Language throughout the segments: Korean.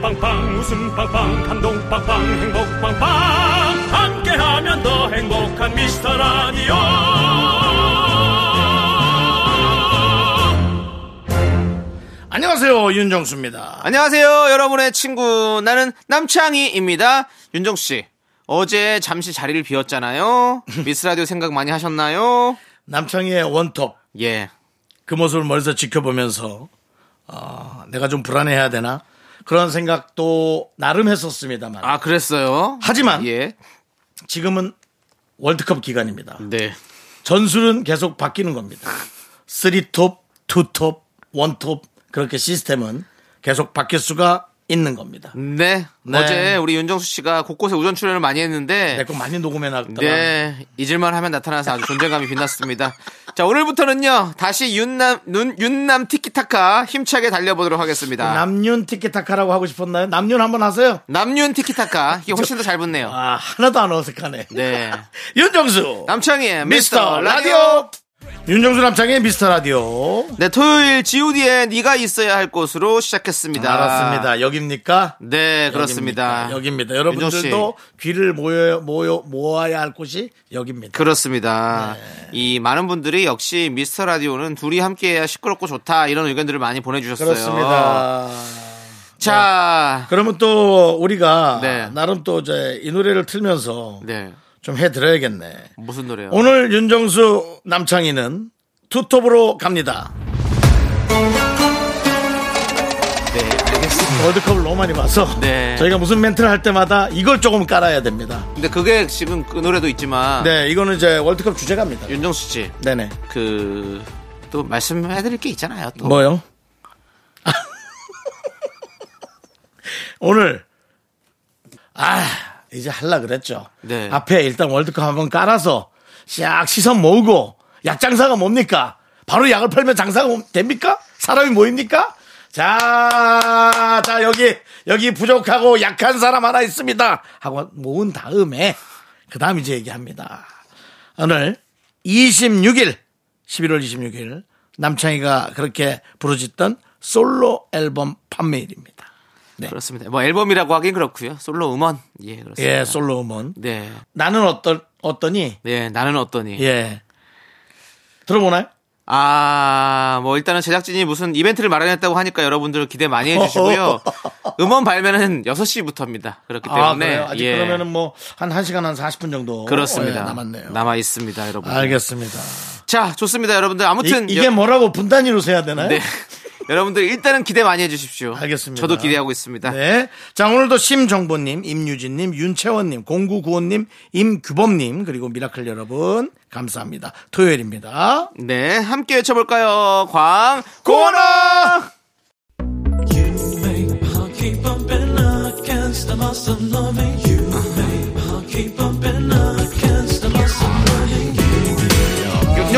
빵빵 웃음 빵빵 감동 빵빵 행복 빵빵 함께하면 더 행복한 미스터 라디오 안녕하세요 윤정수입니다. 안녕하세요, 여러분의 친구. 나는 남창희입니다. 윤정수 씨. 어제 잠시 자리를 비웠잖아요. 미스 라디오 생각 많이 하셨나요? 남창희의 원톱 예. 그 모습을 멀리서 지켜보면서 어, 내가 좀 불안해야 되나 그런 생각도 나름 했었습니다만 아, 그랬어요? 하지만 예. 지금은 월드컵 기간입니다. 네. 전술은 계속 바뀌는 겁니다. 3톱, 2톱, 1톱 그렇게 시스템은 계속 바뀔 수가 있는 겁니다. 네. 네. 어제 우리 윤정수 씨가 곳곳에 우전 출연을 많이 했는데. 내거 많이 녹음해 놨더라. 네. 잊을만 하면 나타나서 아주 존재감이 빛났습니다. 자, 오늘부터는요. 다시 윤남, 눈, 윤남 티키타카 힘차게 달려보도록 하겠습니다. 남윤 티키타카라고 하고 싶었나요? 남윤 한번 하세요. 남윤 티키타카. 이게 훨씬 더 잘 붙네요. 아 하나도 안 어색하네. 네. 윤정수 남창희의 미스터 라디오. 윤정수 남창의 미스터 라디오. 네, 토요일 GOD의 네가 있어야 할 곳으로 시작했습니다. 알았습니다. 여기입니까? 네, 그렇습니다. 여기입니다. 윤정 여러분들도 귀를 모여 모여 모아야 할 곳이 여기입니다. 그렇습니다. 네. 이 많은 분들이 역시 미스터 라디오는 둘이 함께해야 시끄럽고 좋다 이런 의견들을 많이 보내주셨어요. 그렇습니다. 자, 그러면 또 우리가 네. 나름 또 이제 이 노래를 틀면서 네, 좀 해드려야겠네. 무슨 노래요? 오늘 윤정수 남창희는 투톱으로 갑니다. 네, 알겠습니다. 월드컵을 너무 많이 봐서 네. 저희가 무슨 멘트를 할 때마다 이걸 조금 깔아야 됩니다. 근데 그게 지금 그 노래도 있지만 네, 이거는 이제 월드컵 주제가입니다. 윤정수 씨, 네네. 그 또 말씀해드릴 게 있잖아요. 또 뭐요? 오늘 아 이제 할라 그랬죠. 네. 앞에 일단 월드컵 한번 깔아서 싹 시선 모으고 약 장사가 뭡니까? 바로 약을 팔면 장사가 뭐- 됩니까? 사람이 모입니까? 자, 자 여기 여기 부족하고 약한 사람 하나 있습니다. 하고 모은 다음에 그 다음 이제 얘기합니다. 오늘 26일 11월 26일 남창희가 그렇게 부르짖던 솔로 앨범 판매일입니다. 그렇습니다. 뭐 앨범이라고 하긴 그렇고요. 솔로 음원, 예, 그렇습니다. 예, 솔로 음원. 네, 나는 어떤 어떠니? 네, 나는 어떠니? 예. 들어보나요? 아, 뭐 일단은 제작진이 무슨 이벤트를 마련했다고 하니까 여러분들 기대 많이 해주시고요. 음원 발매는 6시부터입니다. 그렇기 때문에 아? 아직 예, 그러면은 뭐 한 1시간 한 40분 정도 그렇습니다. 예, 남았네요. 남아 있습니다, 여러분. 알겠습니다. 자, 좋습니다, 여러분들. 아무튼 이, 게 여- 뭐라고 분단위로 세야 되나요? 네. 여러분들 일단은 기대 많이 해주십시오. 알겠습니다. 저도 기대하고 있습니다. 네. 자, 오늘도 심정보님, 임유진님, 윤채원님, 0995님, 임규범님, 그리고 미라클 여러분, 감사합니다. 토요일입니다. 네, 함께 외쳐볼까요? 광 고나.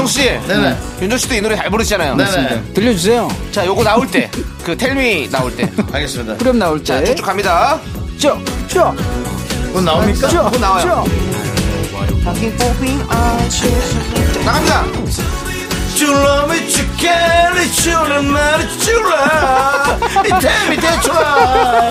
윤정 씨, 네네. 윤정 씨도 이 노래 잘 부르시잖아요. 네네. 들려주세요. 자, 요거 나올 때, 그 텔미 나올 때, 알겠습니다. 후렴 나올 자, 때. 쭉쭉 갑니다. 쭉, 쭉, 곧 나옵니까? 쭉, 곧 나와요. 쭉. 나갑니다. 줄라미 죽겠니 줄을 말이 줄라 이 템이 대출아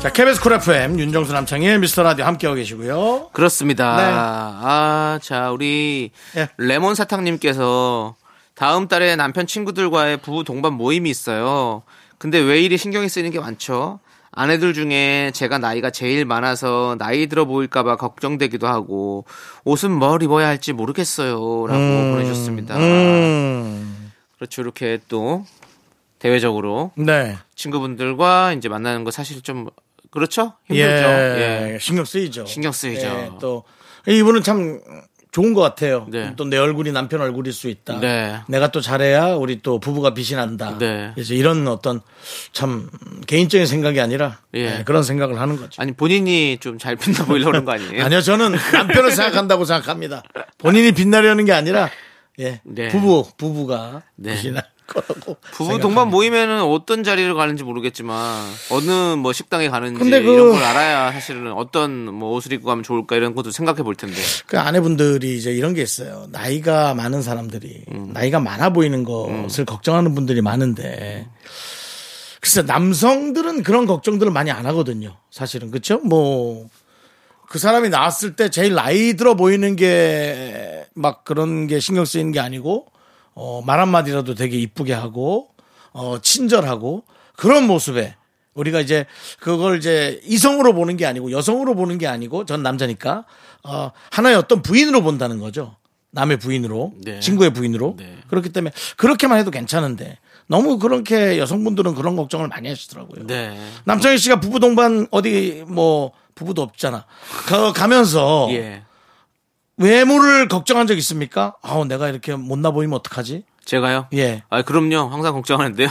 자, KBS 쿨 FM 윤정수 남창의 미스터 라디오 함께하고 계시고요. 그렇습니다. 네. 아, 자, 우리 예. 레몬 사탕님께서 다음 달에 남편 친구들과의 부부 동반 모임이 있어요. 근데 왜 이리 신경이 쓰이는 게 많죠? 아내들 중에 제가 나이가 제일 많아서 나이 들어 보일까봐 걱정되기도 하고 옷은 뭘 입어야 할지 모르겠어요. 라고 보내주셨습니다. 음. 그렇죠. 이렇게 또 대외적으로 네. 친구분들과 이제 만나는 거 사실 좀 그렇죠? 힘들죠. 예. 예. 신경 쓰이죠. 신경 쓰이죠. 예, 또 이분은 참 좋은 것 같아요. 네. 또내 얼굴이 남편 얼굴일 수 있다. 네. 내가 또 잘해야 우리 또 부부가 빛이 난다. 네. 그래서 이런 어떤 참 개인적인 생각이 아니라 예. 예, 그런 생각을 하는 거죠. 아니 본인이 좀잘 보이려고 그런 거 아니에요? 아니요, 저는 남편을 생각한다고 생각합니다. 본인이 빛나려는 게 아니라 예, 네. 부부 부부가 네. 빛이 날 거라고. 부부. 동반 모임에는 어떤 자리를 가는지 모르겠지만 어느 뭐 식당에 가는지 근데 그- 이런 걸 알아야 사실은 어떤 뭐 옷을 입고 가면 좋을까 이런 것도 생각해 볼 텐데. 그 아내분들이 이제 이런 게 있어요. 나이가 많은 사람들이 음. 나이가 많아 보이는 것을 걱정하는 분들이 많은데 글쎄 남성들은 그런 걱정들을 많이 안 하거든요. 사실은 그렇죠? 뭐 그 사람이 나왔을 때 제일 나이 들어 보이는 게 막 그런 게 신경 쓰이는 게 아니고 어, 말 한마디라도 되게 이쁘게 하고 어, 친절하고 그런 모습에 우리가 이제 그걸 이제 이성으로 보는 게 아니고 여성으로 보는 게 아니고 전 남자니까 어, 하나의 어떤 부인으로 본다는 거죠. 남의 부인으로 네. 친구의 부인으로 네. 그렇기 때문에 그렇게만 해도 괜찮은데 너무 그렇게 여성분들은 그런 걱정을 많이 하시더라고요. 네. 남창희 씨가 부부 동반 어디 뭐 부부도 없잖아. 가, 가면서 예. 외모를 걱정한 적 있습니까? 아우 내가 이렇게 못나 보이면 어떡하지? 제가요? 예. 아 그럼요. 항상 걱정하는데요.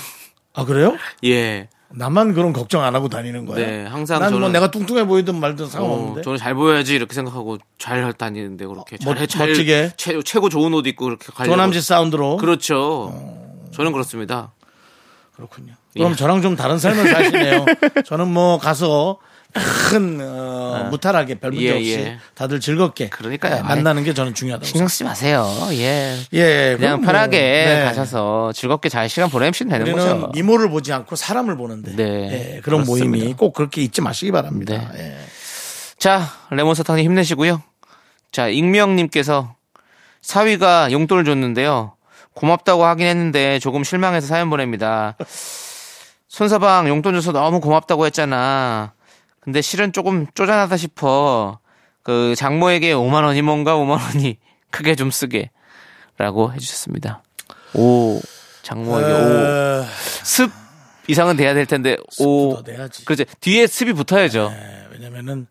아 그래요? 예. 나만 그런 걱정 안 하고 다니는 거야. 네, 항상 난뭐 저는- 내가 뚱뚱해 보이든 말든 어, 상관없는데. 저는 잘 보여야지 이렇게 생각하고 잘 다니는데 그렇게 멋- 잘, 잘 멋지게. 최, 최고 좋은 옷 입고 그렇게 가려고 조남지 사운드로. 그렇죠. 저는 그렇습니다. 그렇군요. 예. 그럼 저랑 좀 다른 삶을 사시네요. 저는 뭐 가서 큰 어, 무탈하게 별 문제 예, 없이 예. 다들 즐겁게 그러니까요. 예, 만나는 게 저는 중요하다고 신경 쓰지 마세요. 예. 생각해요. 예, 그냥 뭐, 편하게 네. 가셔서 즐겁게 잘 시간 보내시면 되는 우리는 거죠. 미모를 보지 않고 사람을 보는데 네, 예, 그런 그렇습니다. 모임이 꼭 그렇게 잊지 마시기 바랍니다. 네. 예. 자, 레몬 사탕님 힘내시고요. 자, 익명님께서 사위가 용돈을 줬는데요. 고맙다고 하긴 했는데 조금 실망해서 사연 보냅니다. 손사방 용돈 줘서 너무 고맙다고 했잖아. 근데 실은 조금 쪼잔하다 싶어. 그 장모에게 5만 원이 뭔가 5만 원이 크게 좀 쓰게. 라고 해주셨습니다. 오, 장모에게 오. 어, 습 이상은 돼야 될 텐데 오. 그렇죠. 뒤에 습이 붙어야죠. 예, 왜냐면은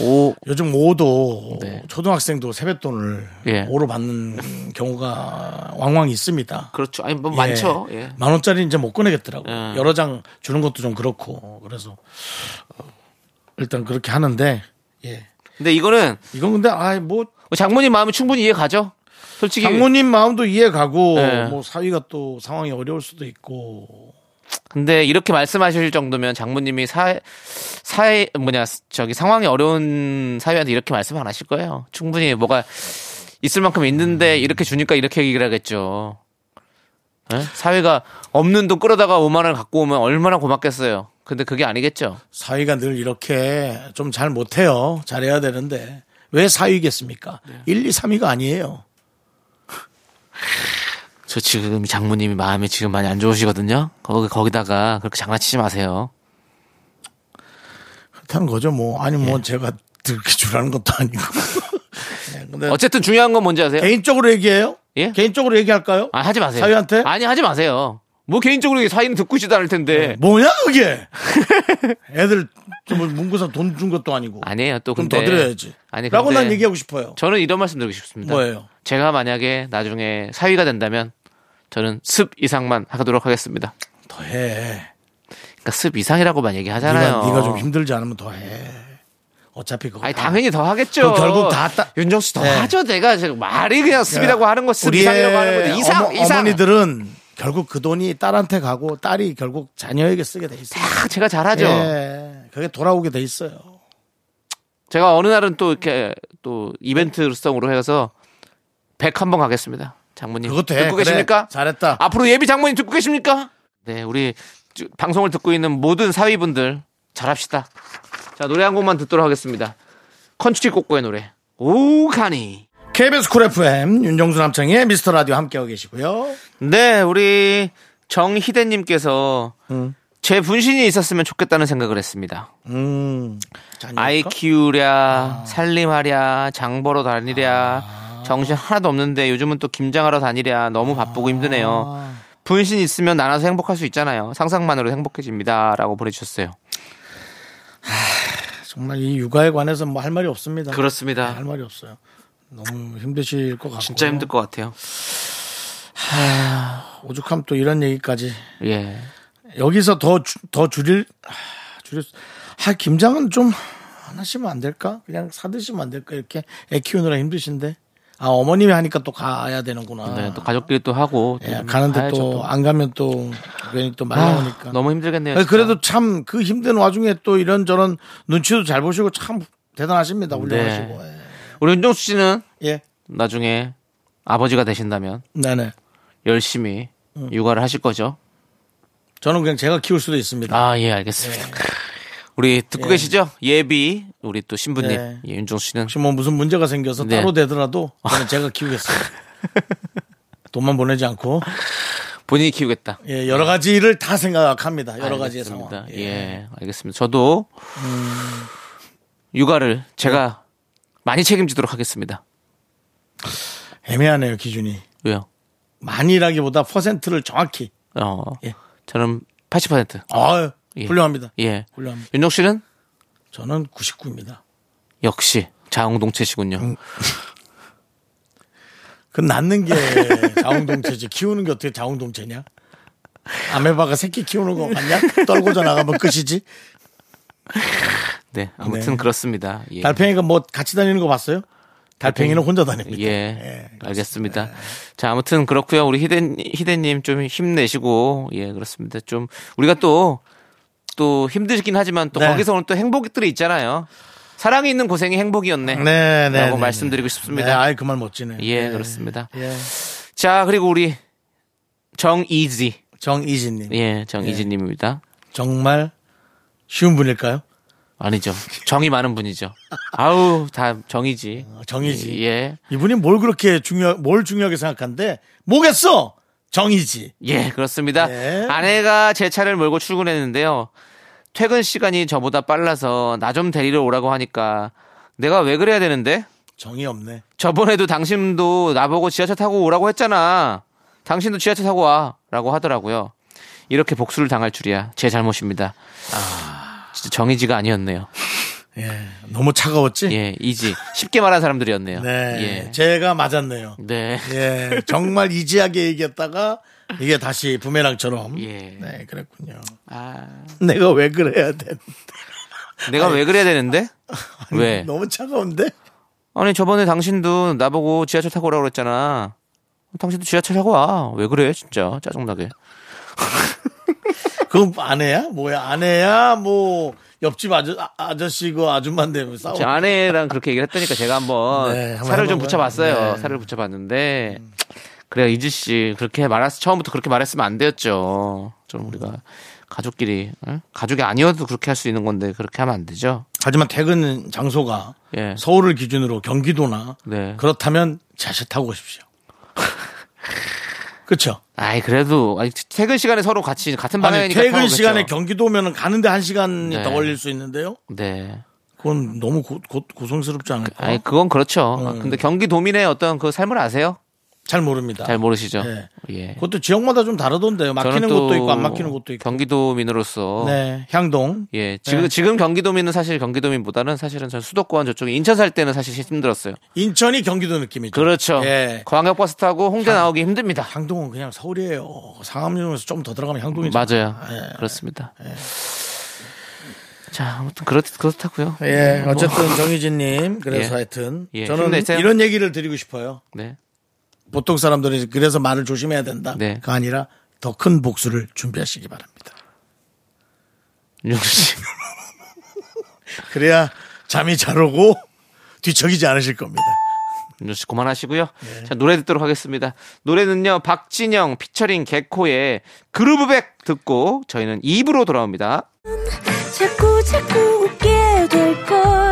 오. 요즘 오도 네. 초등학생도 세뱃돈을 예. 오로 받는 경우가 왕왕 있습니다. 그렇죠. 아니, 뭐 예. 많죠. 예. 만 원짜리 이제 못 꺼내겠더라고. 예. 요 여러 장 주는 것도 좀 그렇고 그래서 어, 일단 그렇게 하는데 예. 근데 이거는 이건 근데 아뭐 장모님 마음이 충분히 이해 가죠. 솔직히 장모님 마음도 이해 가고 예. 뭐 사위가 또 상황이 어려울 수도 있고 근데 이렇게 말씀하실 정도면 장모님이 사 사회 뭐냐 저기 상황이 어려운 사위한테 이렇게 말씀 안 하실 거예요. 충분히 뭐가 있을 만큼 있는데 이렇게 주니까 이렇게 얘기를 하겠죠. 예? 사회가 없는 돈 끌어다가 5만 원을 갖고 오면 얼마나 고맙겠어요. 근데 그게 아니겠죠. 사위가 늘 이렇게 좀 잘 못해요. 잘해야 되는데 왜 사위겠습니까? 네. 1, 2, 3위가 아니에요. 저 지금 장모님이 마음이 지금 많이 안 좋으시거든요. 거기 거기다가 그렇게 장난치지 마세요. 그렇다는 거죠. 뭐 아니 뭐 예. 제가 그렇게 주라는 것도 아니고. 네, 어쨌든 중요한 건 뭔지 아세요? 개인적으로 얘기해요? 예? 개인적으로 얘기할까요? 아, 하지 마세요. 사위한테? 아니, 하지 마세요. 뭐 개인적으로 사위는 듣고 있지도 않을 텐데. 뭐냐 그게? 애들 좀 문구사 돈 준 것도 아니고. 아니에요. 또좀 근데. 더 드려야지. 아니, 라고 난 얘기하고 싶어요. 저는 이런 말씀 드리고 싶습니다. 뭐예요? 제가 만약에 나중에 사위가 된다면 저는 습 이상만 하도록 하겠습니다. 더 해. 그러니까 습 이상이라고만 얘기하잖아요. 네가, 네가 좀 힘들지 않으면 더 해. 어차피 그거 아니 다- 당연히 더 하겠죠. 그럼 결국 다 따- 윤정수 더 네. 하죠. 내가 지금 말이 그냥 습이라고 하는 거 습 이상이라고 하는 건데 이상 어머, 이상. 어머니들은 결국 그 돈이 딸한테 가고 딸이 결국 자녀에게 쓰게 돼 있어요. 다 제가 잘하죠. 예, 그게 돌아오게 돼 있어요. 제가 어느 날은 또 이렇게 또 이벤트성으로 해서 100 한번 가겠습니다. 장모님. 그것도 해. 듣고 그래, 계십니까? 잘했다. 앞으로 예비 장모님 듣고 계십니까? 네, 우리 주- 방송을 듣고 있는 모든 사위분들 잘합시다. 자, 노래 한 곡만 듣도록 하겠습니다. 컨츄리 꼬꼬의 노래. 오 가니. KBS 쿨 FM 윤정수 남창희 미스터 라디오 함께하고 계시고요. 네, 우리 정희대님께서 제 분신이 있었으면 좋겠다는 생각을 했습니다. 음? 아이 키우랴, 살림하랴, 장 보러 다니랴, 정신 하나도 없는데 요즘은 또 김장하러 다니랴 너무 바쁘고 힘드네요. 분신 있으면 나눠서 행복할 수 있잖아요. 상상만으로 행복해집니다라고 보내주셨어요. 정말 이 육아에 관해서 뭐 할 말이 없습니다. 그렇습니다. 할 말이 없어요. 너무 힘드실 것 같고. 진짜 힘들 것 같아요. 오죽하면 또 이런 얘기까지. 예. 여기서 더, 주- 더 줄일, 아, 줄일, 수- 아, 김장은 좀안 하시면 안 될까? 그냥 사드시면 안 될까? 이렇게 애 키우느라 힘드신데. 아, 어머님이 하니까 또 가야 되는구나. 네, 또 가족끼리 또 하고 또 예, 좀 가는데 가야죠, 또 안 가면 또 괜히 또말 아, 나오니까. 너무 힘들겠네요. 진짜. 그래도 참 그 힘든 와중에 또 이런저런 눈치도 잘 보시고 참 대단하십니다. 훌륭하시고. 우리 윤정수 씨는 예. 예. 나중에 아버지가 되신다면 네네. 열심히 음. 육아를 하실 거죠? 저는 그냥 제가 키울 수도 있습니다. 아, 예, 알겠습니다. 우리 듣고 계시죠? 예비 우리 또 신부님 예. 예, 윤정수 씨는 혹시 뭐 무슨 문제가 생겨서 네. 따로 되더라도 저는 제가 키우겠습니다. 돈만 보내지 않고 본인이 키우겠다. 예, 여러 가지를 다 생각합니다. 여러 가지의 알겠습니다. 상황. 예. 알겠습니다. 저도 육아를 제가 많이 책임지도록 하겠습니다. 애매하네요 기준이. 왜요? 많이라기보다 퍼센트를 정확히. 어, 예. 저는 80%. 아, 예. 훌륭합니다. 예. 훌륭합니다. 윤정 씨는 저는 99입니다. 역시 자웅동체시군요. 음. 그 낳는 게 자웅동체지 키우는 게 어떻게 자웅동체냐? 아메바가 새끼 키우는 거 같냐? 떨고져 나가면 끝이지. 네, 아무튼 네. 그렇습니다. 예. 달팽이가 뭐 같이 다니는 거 봤어요? 달팽이는 혼자 다닙니다. 예, 알겠습니다. 자, 아무튼 그렇고요. 우리 희대 희대님 좀 힘내시고 예, 그렇습니다. 좀 우리가 또또 힘들긴 하지만 또 네. 거기서 오는 또 행복들이 있잖아요. 사랑이 있는 고생이 행복이었네. 네, 네. 라고 네, 말씀드리고 네. 싶습니다. 네, 아이 그말 멋지네. 예, 그렇습니다. 예. 자, 그리고 우리 정이지. 정이진님. 예, 정이지님입니다. 정말 쉬운 분일까요? 아니죠. 정이 많은 분이죠. 아우, 다 정이지. 어, 정이지. 예. 이분이 뭘 그렇게 중요, 뭘 중요하게 생각하는데 뭐겠어? 정이지. 예, 그렇습니다. 네. 아내가 제 차를 몰고 출근했는데요. 퇴근 시간이 저보다 빨라서 나 좀 데리러 오라고 하니까 내가 왜 그래야 되는데? 정이 없네. 저번에도 당신도 나보고 지하철 타고 오라고 했잖아. 당신도 지하철 타고 와. 라고 하더라고요. 이렇게 복수를 당할 줄이야. 제 잘못입니다. 진짜 정의지가 아니었네요. 예. 너무 차가웠지? 예, 이지. 쉽게 말한 사람들이었네요. 네. 예. 제가 맞았네요. 네. 예. 정말 이지하게 얘기했다가 이게 다시 부메랑처럼. 예. 네, 그랬군요. 아, 내가 왜 그래야 돼? 내가 왜 그래야 되는데? 왜? 너무 차가운데? 아니 저번에 당신도 나보고 지하철 타고 오라고 그랬잖아. 당신도 지하철 타고 와. 왜 그래 진짜 짜증나게. 그건 아내야? 뭐야? 아내야? 뭐 옆집 아저, 아, 아저씨 그 아줌마인데 왜 싸워? 제 아내랑 그렇게 얘기를 했다니까 제가 한번 네, 살을 좀 붙여봤어요. 네. 살을 붙여봤는데 그래요 이지 씨 그렇게 말했 처음부터 그렇게 말했으면 안 되었죠. 좀 우리가 가족끼리 응? 가족이 아니어도 그렇게 할 수 있는 건데 그렇게 하면 안 되죠. 하지만 퇴근 장소가 예. 서울을 기준으로 경기도나 네. 그렇다면 자식 타고 오십시오. 그렇죠. 아이 그래도 아니, 퇴근 시간에 서로 같이 같은 아니 방향이니까 퇴근 타오겠죠. 시간에 경기도면 가는데 한 시간이 네. 더 걸릴 수 있는데요. 네. 그건 너무 고, 고, 고성스럽지 않을까? 아니 그건 그렇죠. 음. 근데 경기도민의 어떤 그 삶을 아세요? 잘 모릅니다. 잘 모르시죠. 네. 예. 그것도 지역마다 좀 다르던데요. 막히는 곳도 있고 안 막히는 곳도 있고. 경기도민으로서 네, 향동. 예 지금 네. 지금 경기도민은 사실 경기도민보다는 사실은 전 수도권 저쪽에 인천 살 때는 사실 힘들었어요. 인천이 경기도 느낌이죠. 그렇죠. 예. 광역버스 타고 홍대 나오기 힘듭니다. 향동은 그냥 서울이에요. 상암역에서 좀 더 들어가면 향동이죠. 맞아요. 예. 그렇습니다. 자 아무튼 그렇 그렇다고요. 예, 어쨌든 정희진님 그래서 예. 하여튼 예, 저는 힘내세요. 이런 얘기를 드리고 싶어요. 네. 보통 사람들이 그래서 말을 조심해야 된다. 네. 가 아니라 더 큰 복수를 준비하시기 바랍니다. 윤정수 씨. 그래야 잠이 잘 오고 뒤척이지 않으실 겁니다. 윤정수 씨 그만하시고요. 네. 자 노래 듣도록 하겠습니다. 노래는요 박진영 피처링 개코의 그루브백 듣고 저희는 입으로 돌아옵니다. 자꾸 자꾸 웃게 될거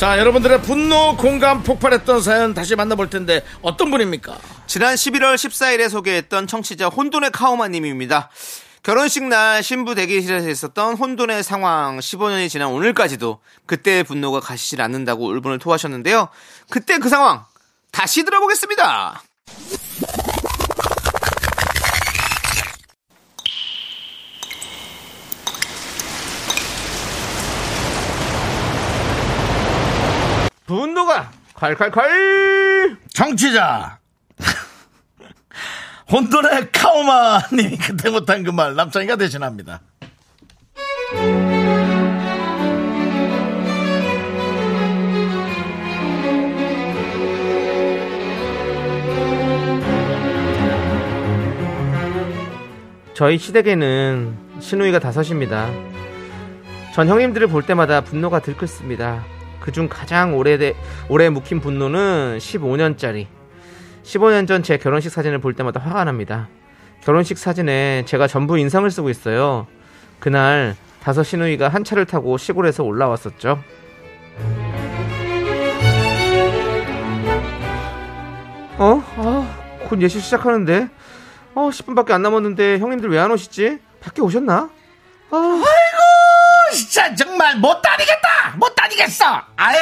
자, 여러분들의 분노 공감 폭발했던 사연 다시 만나볼 텐데 어떤 분입니까? 지난 11월 14일에 소개했던 청취자 혼돈의 카오마님입니다. 결혼식 날 신부 대기실에서 있었던 혼돈의 상황 15년이 지난 오늘까지도 그때의 분노가 가시질 않는다고 울분을 토하셨는데요. 그때 그 상황 다시 들어보겠습니다. 분노가 콸콸콸 정취자. 혼돈의 카오마님이 그때 못한 그 말 남창이가 대신합니다. 저희 시댁에는 신우이가 다섯입니다. 전 형님들을 볼 때마다 분노가 들끓습니다. 그중 가장 오래돼, 오래 묵힌 분노는 15년짜리. 15년 전 제 결혼식 사진을 볼 때마다 화가 납니다. 결혼식 사진에 제가 전부 인상을 쓰고 있어요. 그날 다섯 신우이가 한 차를 타고 시골에서 올라왔었죠. 어? 아, 곧 예식 시작하는데. 어, 10분밖에 안 남았는데 형님들 왜 안 오시지? 밖에 오셨나? 아, 진짜 정말 못 다니겠다! 못 다니겠어! 아유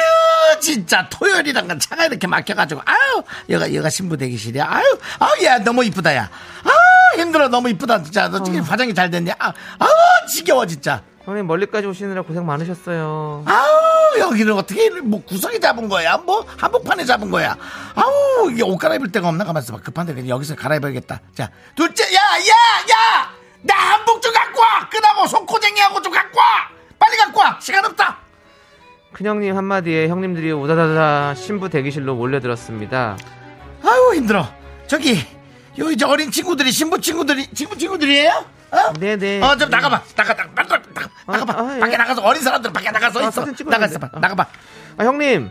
진짜 토요일이란 건 차가 이렇게 막혀가지고 아유 여가 여가 신부 대기실이야. 아유 아유 야 너무 이쁘다 야아 힘들어. 너무 이쁘다 진짜. 너 지금 화장이 잘 됐냐? 아, 아우 지겨워 진짜. 형님 멀리까지 오시느라 고생 많으셨어요. 아우 여기는 어떻게 뭐 구석에 잡은 거야? 뭐 한복판에 잡은 거야? 아우 이게 옷 갈아입을 데가 없나? 가만있어 봐. 급한데 그냥 여기서 갈아입어야겠다. 자 둘째 야야야! 나 한복 좀 갖고 와! 끈하고 손코쟁이하고 좀 갖고 와 빨리 갖고 와 시간 없다 큰형님 한마디에 형님들이 우다다다 신부 대기실로 몰려들었습니다. 아유 힘들어 저기 요 이제 어린 친구들이 신부 친구들이 친구 친구들이에요? 어? 네네. 어 좀 나가봐 나가 나가 나가 나가 나가봐 아, 예. 밖에 나가서 어린 사람들 밖에 나가서 아, 있어 사진 찍어야 나가 돼. 있어봐 아. 나가봐 아, 형님.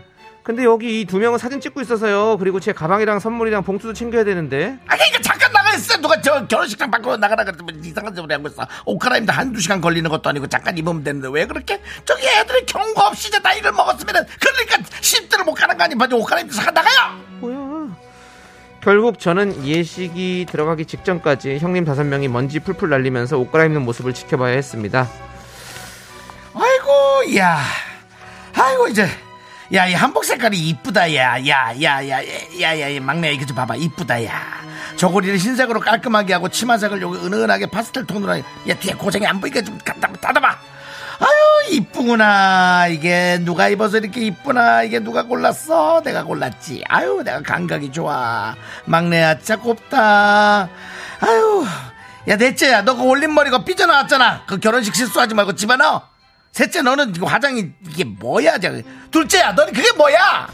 근데 여기 이 두 명은 사진 찍고 있어서요. 그리고 제 가방이랑 선물이랑 봉투도 챙겨야 되는데. 아 그러니까 잠깐 나가 있어 누가 저 결혼식장 밖으로 나가라 그랬더니 이상한 소리 하고 있어 옷 갈아입는데 한두 시간 걸리는 것도 아니고 잠깐 입으면 되는데 왜 그렇게 저기 애들이 경고 없이 이제 나이를 먹었으면은 그러니까 쉼들을 못 가는 거 아니 옷 갈아입는데 잠깐 나가요 뭐야. 결국 저는 예식이 들어가기 직전까지 형님 다섯 명이 먼지 풀풀 날리면서 옷 갈아입는 모습을 지켜봐야 했습니다. 아이고 야 아이고 이제 야 이 한복 색깔이 이쁘다 야 야 야 야 야 야 야 막내 이거 좀 봐봐 이쁘다 야. 저고리를 흰색으로 깔끔하게 하고 치마색을 여기 은은하게 파스텔 톤으로 해. 야 뒤에 고생이 안 보이게 좀 갖다 닫아봐. 아유 이쁘구나. 이게 누가 입어서 이렇게 이쁘나. 이게 누가 골랐어? 내가 골랐지. 아유 내가 감각이 좋아. 막내야 진짜 곱다. 아유 야 넷째야 너 그 올림머리 가 삐져나왔잖아. 그 결혼식 실수하지 말고 집어넣어 셋째 너는 화장이 이게 뭐야 저 둘째야 너는 그게 뭐야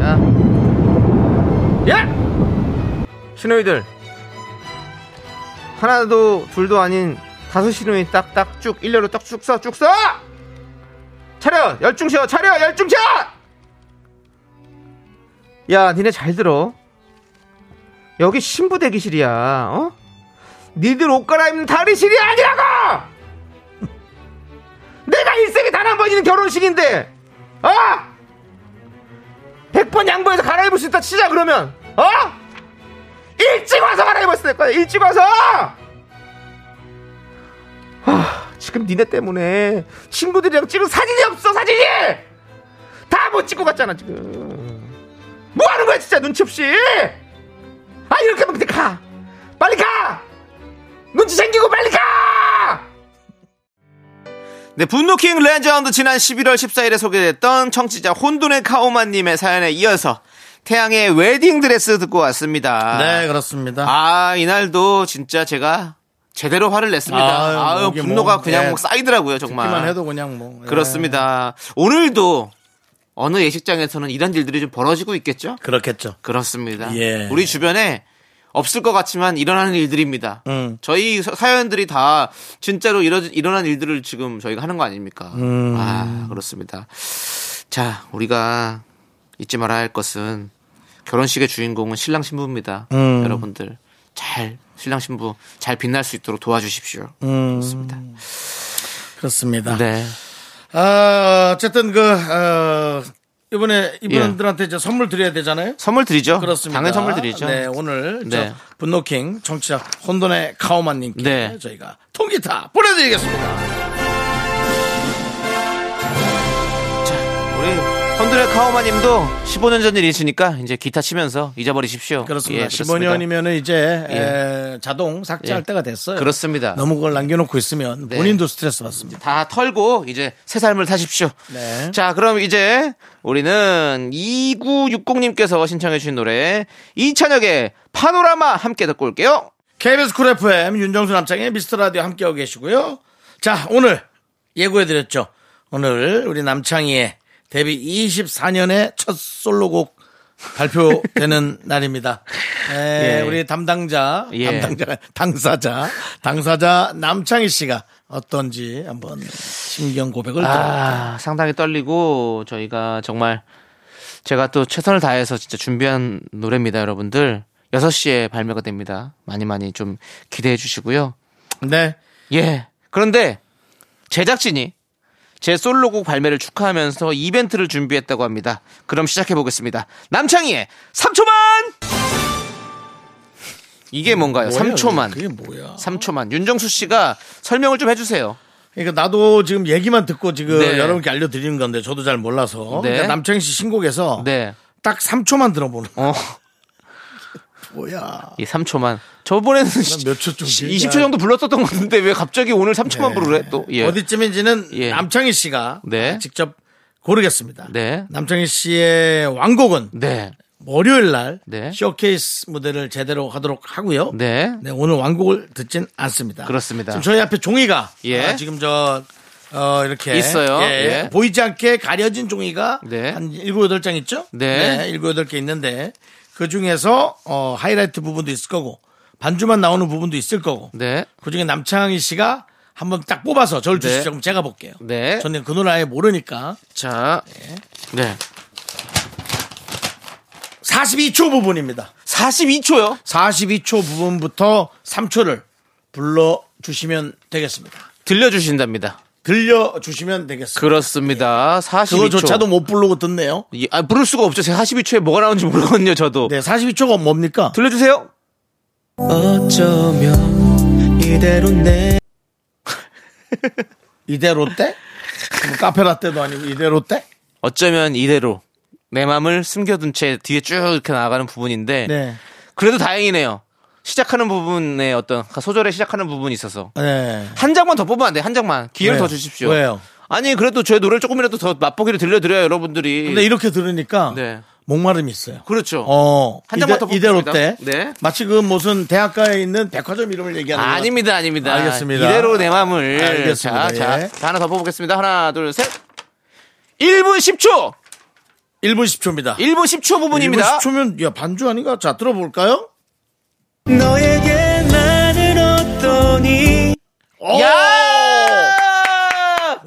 야. 야! 신호이들. 하나도 둘도 아닌 다섯 신호이 딱딱 쭉 일렬로 딱쭉 써, 쭉 써! 차려! 열중 쉬어! 차려! 열중 쉬어! 야, 니네 잘 들어. 여기 신부 대기실이야, 어? 니들 옷 갈아입는 다리실이 아니라고! 내가 일생에 단 한번 있는 결혼식인데, 어? 100번 양보해서 갈아입을 수 있다 치자 그러면. 어? 일찍 와서 갈아입었을 될 거야 일찍 와서! 아, 지금 니네 때문에 친구들이랑 찍은 사진이 없어 사진이! 다 못 찍고 갔잖아 지금. 뭐 하는 거야 진짜 눈치 없이? 아 이렇게 하면 그냥 가. 빨리 가 눈치 챙기고 빨리 가 네, 분노킹 레전드 지난 11월 14일에 소개됐던 청취자 혼돈의 카오마님의 사연에 이어서 태양의 웨딩드레스 듣고 왔습니다. 네 그렇습니다 아, 이날도 진짜 제가 제대로 화를 냈습니다. 아유, 아유, 목이 분노가 뭐, 그냥 예. 뭐 쌓이더라고요, 정말. 듣기만 해도 그냥 뭐 예. 그렇습니다. 오늘도 어느 예식장에서는 이런 일들이 좀 벌어지고 있겠죠? 그렇겠죠 그렇습니다. 예. 우리 주변에 없을 것 같지만 일어나는 일들입니다. 음. 저희 사- 사연들이 다 진짜로 일어, 일어난 일들을 지금 저희가 하는 거 아닙니까? 음. 아, 그렇습니다. 자, 우리가 잊지 말아야 할 것은 결혼식의 주인공은 신랑 신부입니다. 음. 여러분들 잘 신랑 신부 잘 빛날 수 있도록 도와주십시오. 음. 그렇습니다. 그렇습니다. 네. 아, 어쨌든 그, 어, 이번에 이분들한테 이제 선물 드려야 되잖아요. 선물 드리죠. 그렇습니다. 당연히 선물 드리죠. 네, 오늘 네. 저 분노킹 청취자 혼돈의 카오만님께 네. 저희가 통기타 보내드리겠습니다. 헌드레 카오마님도 15년 전 일이시니까 이제 기타 치면서 잊어버리십시오. 그렇습니다. 예, 15년이면은 이제 예. 에, 자동 삭제할 예. 때가 됐어요. 그렇습니다. 너무 그걸 남겨놓고 있으면 네. 본인도 스트레스 받습니다. 다 털고 이제 새 삶을 타십시오. 네. 자, 그럼 이제 우리는 2960님께서 신청해 주신 노래 이찬혁의 파노라마 함께 듣고 올게요. KBS 쿨 FM 윤정수 남창희의 미스터 라디오 함께하고 계시고요. 자, 오늘 예고해드렸죠. 오늘 우리 남창희의 데뷔 24년의 첫 솔로곡 발표되는 날입니다. 에, 예. 우리 담당자, 예. 담당자, 당사자, 당사자 남창희 씨가 어떤지 한번 신경 고백을? 아, 상당히 떨리고 저희가 정말 제가 또 최선을 다해서 진짜 준비한 노래입니다, 여러분들. 6시에 발매가 됩니다. 많이 많이 좀 기대해 주시고요. 네. 예. 그런데 제작진이 제 솔로곡 발매를 축하하면서 이벤트를 준비했다고 합니다. 그럼 시작해 보겠습니다. 남창희의 3초만! 이게 뭔가요? 뭐예요? 3초만. 그게 뭐야? 3초만. 윤정수 씨가 설명을 좀 해주세요. 그러니까 나도 지금 얘기만 듣고 지금 네. 여러분께 알려드리는 건데 저도 잘 몰라서 네. 그러니까 남창희 씨 신곡에서 네. 딱 3초만 들어보는 어, 뭐야? 이 3초만. 저번에는 길게 20초 정도 불렀었던 것 같은데 왜 갑자기 오늘 3초만 부르래 또? 예. 어디쯤인지는 예. 남창희 씨가 네. 직접 고르겠습니다. 네. 남창희 씨의 왕곡은 네. 월요일 날 네. 쇼케이스 무대를 제대로 하도록 하고요. 네. 네, 오늘 왕곡을 듣진 않습니다. 그렇습니다. 지금 저희 앞에 종이가 예. 아, 지금 저 어, 이렇게 있어요. 예, 예. 보이지 않게 가려진 종이가 네. 한 7, 8장 있죠? 네. 7, 8개 있는데 그 중에서 어, 하이라이트 부분도 있을 거고 반주만 나오는 부분도 있을 거고 네. 그 중에 남창희 씨가 한번 딱 뽑아서 저를 네. 주시죠. 그럼 제가 볼게요. 네. 저는 그 노래 아예 모르니까. 자. 네. 42초 부분입니다. 42초요? 42초 부분부터 3초를 불러주시면 되겠습니다. 들려주신답니다. 들려주시면 되겠습니다. 그렇습니다. 42초. 그거조차도 못 부르고 듣네요. 예, 아, 부를 수가 없죠. 제가 42초에 뭐가 나오는지 모르거든요, 저도. 네, 42초가 뭡니까? 들려주세요. 어쩌면 이대로 내 이대로 때? 뭐 카페라떼도 아니고 이대로 때? 어쩌면 이대로 내 마음을 숨겨둔 채 뒤에 쭉 이렇게 나가는 부분인데 네. 그래도 다행이네요. 시작하는 부분에 어떤 소절에 시작하는 부분이 있어서 네. 한 장만 더 뽑으면 안 돼. 한 장만 기회를 왜요? 더 주십시오. 왜요? 아니 그래도 제 노래를 조금이라도 더 맛보기를 들려드려요, 여러분들이. 근데 이렇게 들으니까 네. 목마름이 있어요. 그렇죠. 어, 한 장만 이대, 더 이대로 뽑겠습니다. 때. 네. 마치 그 무슨 대학가에 있는 백화점 이름을 얘기하는 것 아닙니다, 아닙니다. 알겠습니다. 이대로 내 마음을. 알겠습니다. 자, 자, 예. 자, 하나 더 뽑아보겠습니다. 하나, 둘, 셋. 1분 10초! 1분 10초입니다. 1분 10초 부분입니다. 1분 10초면 야 반주 아닌가? 자 들어볼까요? 너에게 나는 어떠니 오! 야!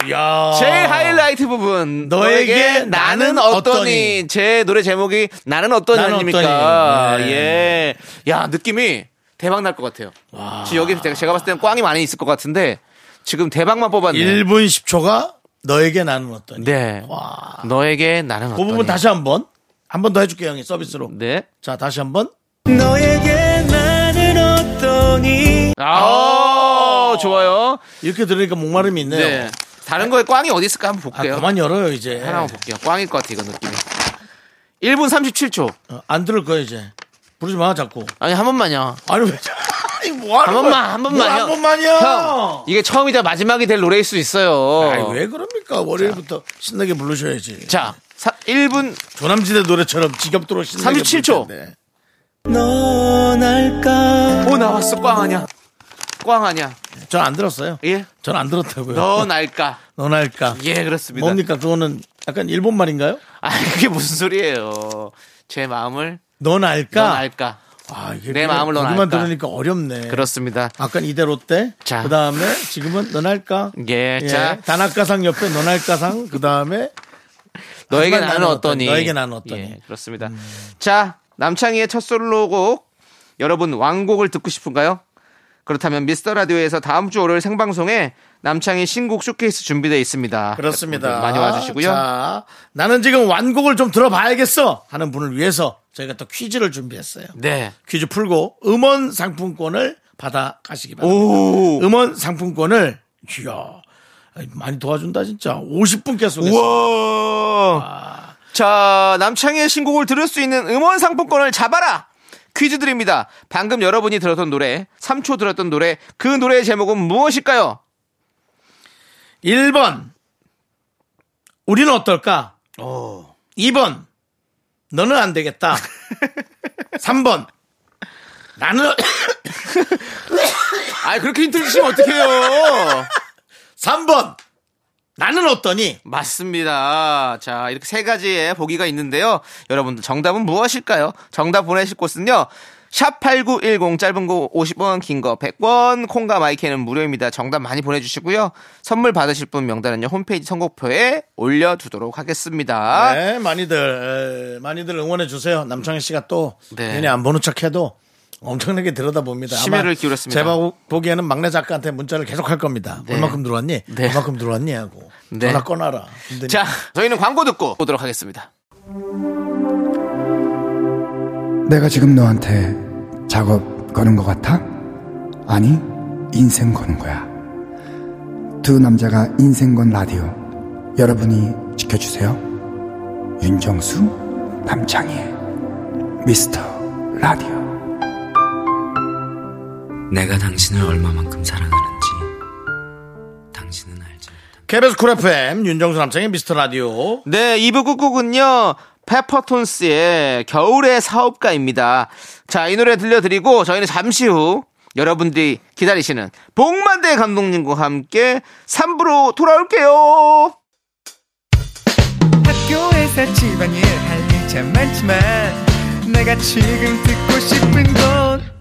야. 제일 하이라이트 부분. 너에게 너에게 나는 어떠니. 제 노래 제목이 나는 어떠니 나는 아닙니까? 어떠니. 네. 예. 야, 느낌이 대박 날 것 같아요. 지금 여기 제가, 제가 봤을 때는 꽝이 많이 있을 것 같은데 지금 대박만 뽑았네요. 1분 10초가 너에게 나는 어떠니? 네. 와. 너에게 나는 그 어떠니. 부분 다시 한 번 한 번 더 해줄게요 형이 서비스로. 네. 자 다시 한 번. 너에게 나는 어떠니 아, 좋아요. 이렇게 들으니까 목마름이 있네요. 네. 다른 거에 꽝이 어디 있을까 한번 아, 볼게요. 그만 열어요 이제. 하나 한번 볼게요. 꽝일 것 같아, 이거 느낌이. 1분 37초. 어, 안 들을 거야 이제. 부르지 마 자꾸. 아니, 한 번만요. 아니 왜? 이거 뭐 하는 한 거야? 번만, 한 번만. 뭘한 형. 번만이야. 형, 이게 처음이자 마지막이 될 노래일 수 있어요. 아이, 왜 그럽니까? 월요일부터 신나게 부르셔야지. 자, 사, 1분 조남지대 노래처럼 지겹도록 신나게 37초. 부를 텐데. 넌 알까 오 나왔어 꽝 아냐? 꽝 아냐? 전안 들었어요. 예? 전 안 들었다고요. 넌 알까? 넌 할까? 예 그렇습니다. 뭡니까? 그거는 약간 일본 말인가요? 아 그게 무슨 소리예요? 제 마음을 넌 알까? 넌 알까? 아, 이게 내 마음을 넌 알까? 들으니까 어렵네. 그렇습니다. 아까 이대로 때. 자. 그 다음에 지금은 넌 할까? 예, 자 단학가상 옆에 넌 할까상. 그 다음에 너에게 나는 어떠니? 너에게 나는 어떠니? 예, 그렇습니다. 자, 남창희의 첫 솔로곡 여러분 왕곡을 듣고 싶은가요? 그렇다면 미스터 라디오에서 다음 주 월요일 생방송에 남창희 신곡 쇼케이스 준비되어 있습니다. 그렇습니다. 많이 와주시고요. 자, 나는 지금 완곡을 좀 들어봐야겠어 하는 분을 위해서 저희가 또 퀴즈를 준비했어요. 네. 퀴즈 풀고 음원 상품권을 받아 가시기 바랍니다. 오. 음원 상품권을 이야 많이 도와준다 진짜. 50분께 쏘겠습니다. 우와. 자, 남창희의 신곡을 들을 수 있는 음원 상품권을 잡아라! 퀴즈 드립니다. 방금 여러분이 들었던 노래, 3초 들었던 노래, 그 노래의 제목은 무엇일까요? 1번 우리는 어떨까? 2번 너는 안 되겠다. 3번 나는 아 그렇게 힌트를 주시면 어떡해요? 3번 나는 어떠니? 맞습니다. 자, 이렇게 세 가지의 보기가 있는데요. 여러분들 정답은 무엇일까요? 정답 보내실 곳은요. 샵8910 짧은 거 50원, 긴 거 100원, 콩과 마이크는 무료입니다. 정답 많이 보내주시고요. 선물 받으실 분 명단은요. 홈페이지 선곡표에 올려두도록 하겠습니다. 네, 많이들 에, 많이들 응원해 주세요. 남창희 씨가 또 네. 괜히 안 보는 척해도 엄청나게 들여다봅니다. 심혈을 기울였습니다. 제가 보- 보기에는 막내 작가한테 문자를 계속 할 겁니다. 네. 얼마큼 들어왔니? 네. 얼마큼 들어왔니? 하고 네. 전화 꺼놔라. 힘드니까. 자, 저희는 광고 듣고 오도록 하겠습니다. 내가 지금 너한테 작업 거는 것 같아? 아니, 인생 거는 거야. 두 남자가 인생 건 라디오. 여러분이 지켜주세요. 윤정수, 남창희의 미스터 라디오. 내가 당신을 얼마만큼 사랑하는지 당신은 알지 못합니다. KBS 쿨 FM 윤정수 남창희 미스터 라디오. 네, 2부 끝곡은요. 페퍼톤스의 겨울의 사업가입니다. 자, 이 노래 들려드리고 저희는 잠시 후 여러분들이 기다리시는 봉만대 감독님과 함께 3부로 돌아올게요. 학교에서 집안일 할일참 많지만 내가 지금 듣고 싶은 건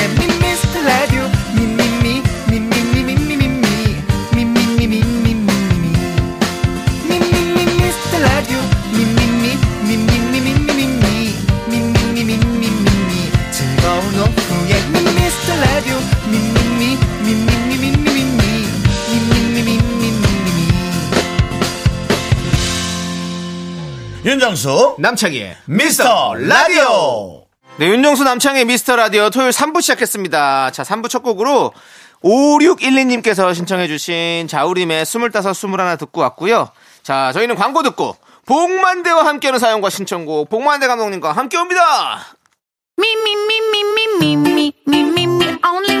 윤정수 남창희의 미스터 라디오. 네, 윤정수 남창의 미스터 라디오 토요일 3부 시작했습니다. 자, 3부 첫 곡으로 5612님께서 신청해주신 자우림의 25, 21 듣고 왔고요. 자, 저희는 광고 듣고 복만대와 함께하는 사연과 신청곡 복만대 감독님과 함께 옵니다. Me, only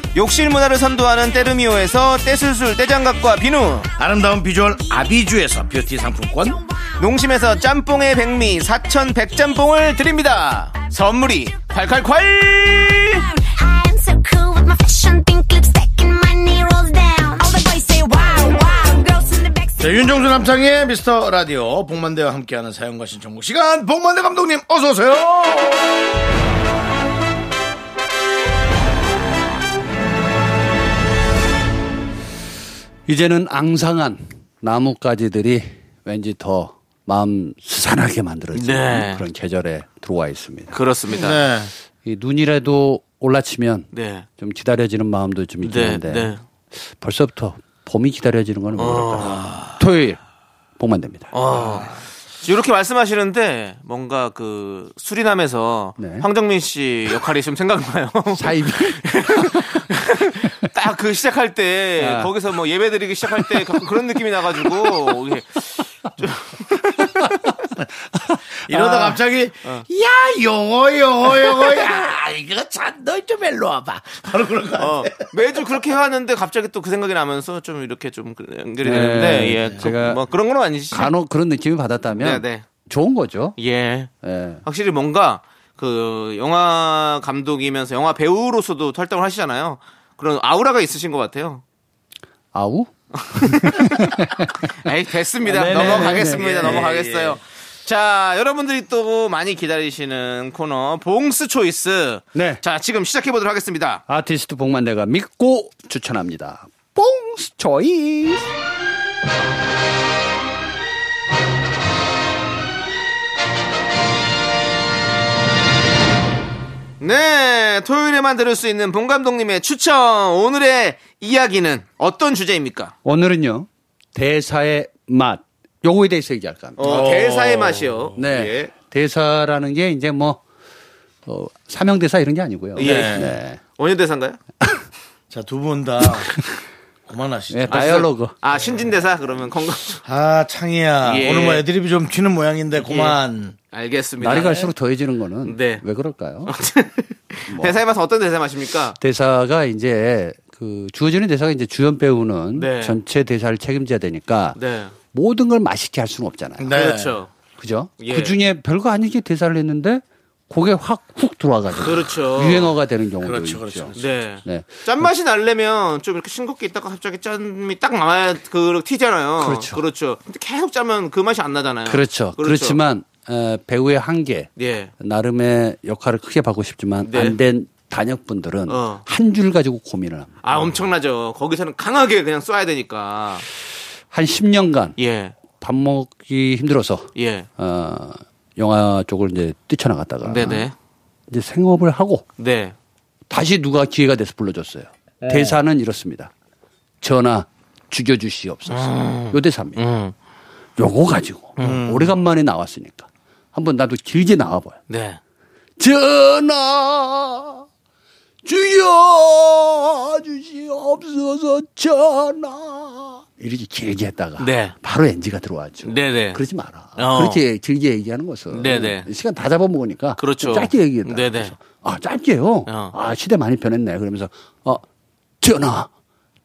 욕실 문화를 선도하는 때르미오에서 떼술술 떼장갑과 비누, 아름다운 비주얼 아비주에서 뷰티 상품권. 농심에서 짬뽕의 백미 사천 백짬뽕을 드립니다. 선물이 콸콸콸! 자, 윤정수 남창의 미스터 라디오 복만대와 함께하는 사연과 신청곡 시간 복만대 감독님 어서 오세요. 이제는 앙상한 나뭇가지들이 왠지 더 마음 스산하게 만들어지는 네. 그런 계절에 들어와 있습니다. 그렇습니다. 네. 이 눈이라도 올라치면 네. 좀 기다려지는 마음도 좀 있긴 네, 네. 벌써부터 봄이 기다려지는 건 모를까. 토요일 복만 됩니다. 어. 이렇게 말씀하시는데 뭔가 그 수리남에서 네. 황정민 씨 역할이 좀 생각나요. 사입이 딱 그 시작할 때 아. 거기서 뭐 예배 드리기 시작할 때 가끔 그런 느낌이 나가지고 이게 이러다 아. 갑자기 어. 야 요거 요거 요거 야 이거 참너좀 일로 와봐. 바로 그런 거. 어, 매주 그렇게 해왔는데 갑자기 또 그 생각이 나면서 좀 이렇게 좀 연결이 네, 되는데 예, 그, 제가 뭐 그런 건 아니시죠? 간혹 그런 느낌이 받았다면 네, 네. 좋은 거죠. 예. 예. 확실히 뭔가 그 영화 감독이면서 영화 배우로서도 활동을 하시잖아요. 그런 아우라가 있으신 것 같아요. 아우? 에이, 됐습니다. 네네, 넘어가겠습니다. 네네. 넘어가겠어요. 자, 여러분들이 또 많이 기다리시는 코너, 봉스 초이스. 네. 자, 지금 시작해 보도록 하겠습니다. 아티스트 복만대가 믿고 추천합니다. 뽕스 초이스. 네, 토요일에만 들을 수 있는 봉 감독님의 추천. 오늘의 이야기는 어떤 주제입니까? 오늘은요 대사의 맛 요거에 대해서 얘기할까 합니다. 어, 대사의 맛이요. 네, 예. 대사라는 게 이제 뭐 어, 사명 대사 이런 게 아니고요. 예. 네. 원효 대사인가요? 자, 두 분 다 그만하시죠. 네, 다이얼로그. 아, 신진대사? 그러면 건강. 아, 창희야. 예. 오늘 뭐 애드립이 좀 튀는 모양인데, 그만. 알겠습니다. 날이 갈수록 더해지는 거는 네. 왜 그럴까요? 대사의 맛은 어떤 대사의 맛입니까? 대사가 이제 그 주어지는 대사가 이제 주연 배우는 네. 전체 대사를 책임져야 되니까 네. 모든 걸 맛있게 할 수는 없잖아요. 네. 그렇죠. 그죠? 예. 그 중에 별거 아니게 대사를 했는데 그게 확 훅 들어와가지고 그렇죠. 유행어가 되는 경우도 그렇죠, 있죠. 그렇죠, 그렇죠. 네. 네. 짠맛이 나려면 좀 이렇게 싱겁게 있다가 갑자기 짠이 딱 나와야 그 튀잖아요. 그렇죠. 그렇죠. 근데 계속 짜면 그 맛이 안 나잖아요. 그렇죠. 그렇지만 배우의 한계, 예. 나름의 역할을 크게 받고 싶지만 네. 안된 단역분들은 어. 한줄 가지고 고민을 합니다. 아, 엄청나죠. 거기서는 강하게 그냥 쏴야 되니까. 한 10년간 예. 밥 먹기 힘들어서 예. 어, 영화 쪽을 이제 뛰쳐나갔다가 네네. 이제 생업을 하고 네. 다시 누가 기회가 돼서 불러줬어요. 대사는 이렇습니다. 전하 죽여주시옵소서. 요 대사입니다. 음. 요거 가지고 오래간만에 나왔으니까 한번 나도 길게 나와봐요. 네. 전하 죽여주시옵소서 전하 이렇게 길게 했다가 네. 바로 NG가 들어왔죠. 네네. 그러지 마라. 어. 그렇게 길게 얘기하는 것은 네네. 시간 다 잡아먹으니까 그렇죠. 좀 짧게 얘기했다. 네네. 그래서 아 짧게요. 어. 아 시대 많이 변했네. 그러면서 어 전하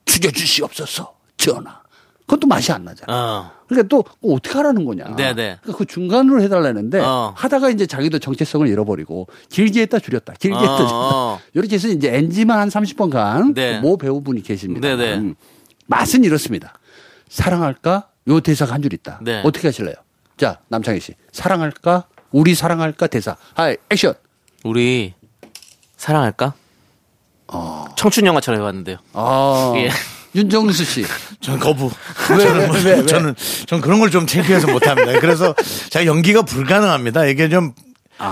죽여주시옵소서 전하. 그것도 맛이 안 나잖아. 어. 그러니까 또 어떻게 하라는 거냐. 네네. 그러니까 그 중간으로 해달라는데 어. 하다가 이제 자기도 정체성을 잃어버리고 길게 했다 줄였다. 길게 어, 했다 줄였다. 어. 이렇게 해서 이제 NG만 한 30번간 네. 모 배우분이 계십니다. 네네. 음. 맛은 이렇습니다. 사랑할까? 요 대사가 한 줄 있다. 네. 어떻게 하실래요? 자, 남창희 씨. 사랑할까? 우리 사랑할까? 대사. 하이, 액션. 우리 사랑할까? 청춘 영화처럼 해봤는데요. 아. 예. 윤정수 씨. 전 거부. 왜, 저는, 왜, 왜, 왜? 저는, 전 그런 걸 좀 창피해서 못합니다. 그래서 제가 연기가 불가능합니다. 이게 좀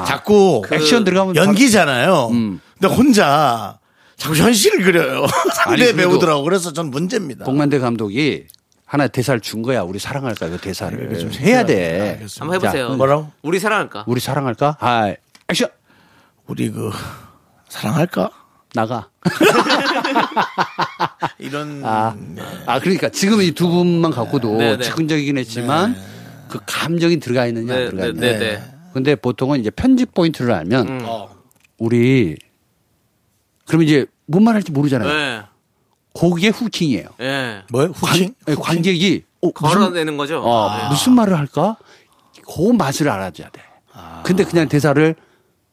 자꾸 그 액션 들어가면 연기잖아요. 음. 근데 혼자 자꾸 현실을 그려요. 상대 배우들하고. 그래서 전 문제입니다. 복만대 감독이 하나 대사를 준 거야. 우리 사랑할까? 그 대사를. 좀 해야 돼. 알겠습니다. 한번 해보세요. 자, 뭐라고? 우리 사랑할까? 우리 사랑할까? 하이, 액션. 우리 그, 사랑할까? 나가. 이런. 아, 아 그러니까 지금 이 두 분만 갖고도 네, 네. 즉흥적이긴 했지만 그 감정이 들어가 있느냐 안 네, 들어가 네, 있느냐. 네, 네. 근데 보통은 이제 편집 포인트를 알면 음. 어. 우리 그러면 이제 뭔 말할지 모르잖아요. 네. 거기에 후킹이에요. 예. 뭐요? 후킹? 관, 관객이 어, 무슨, 걸어내는 거죠. 어, 네. 무슨 말을 할까? 그 맛을 알아줘야 돼. 근데 그냥 대사를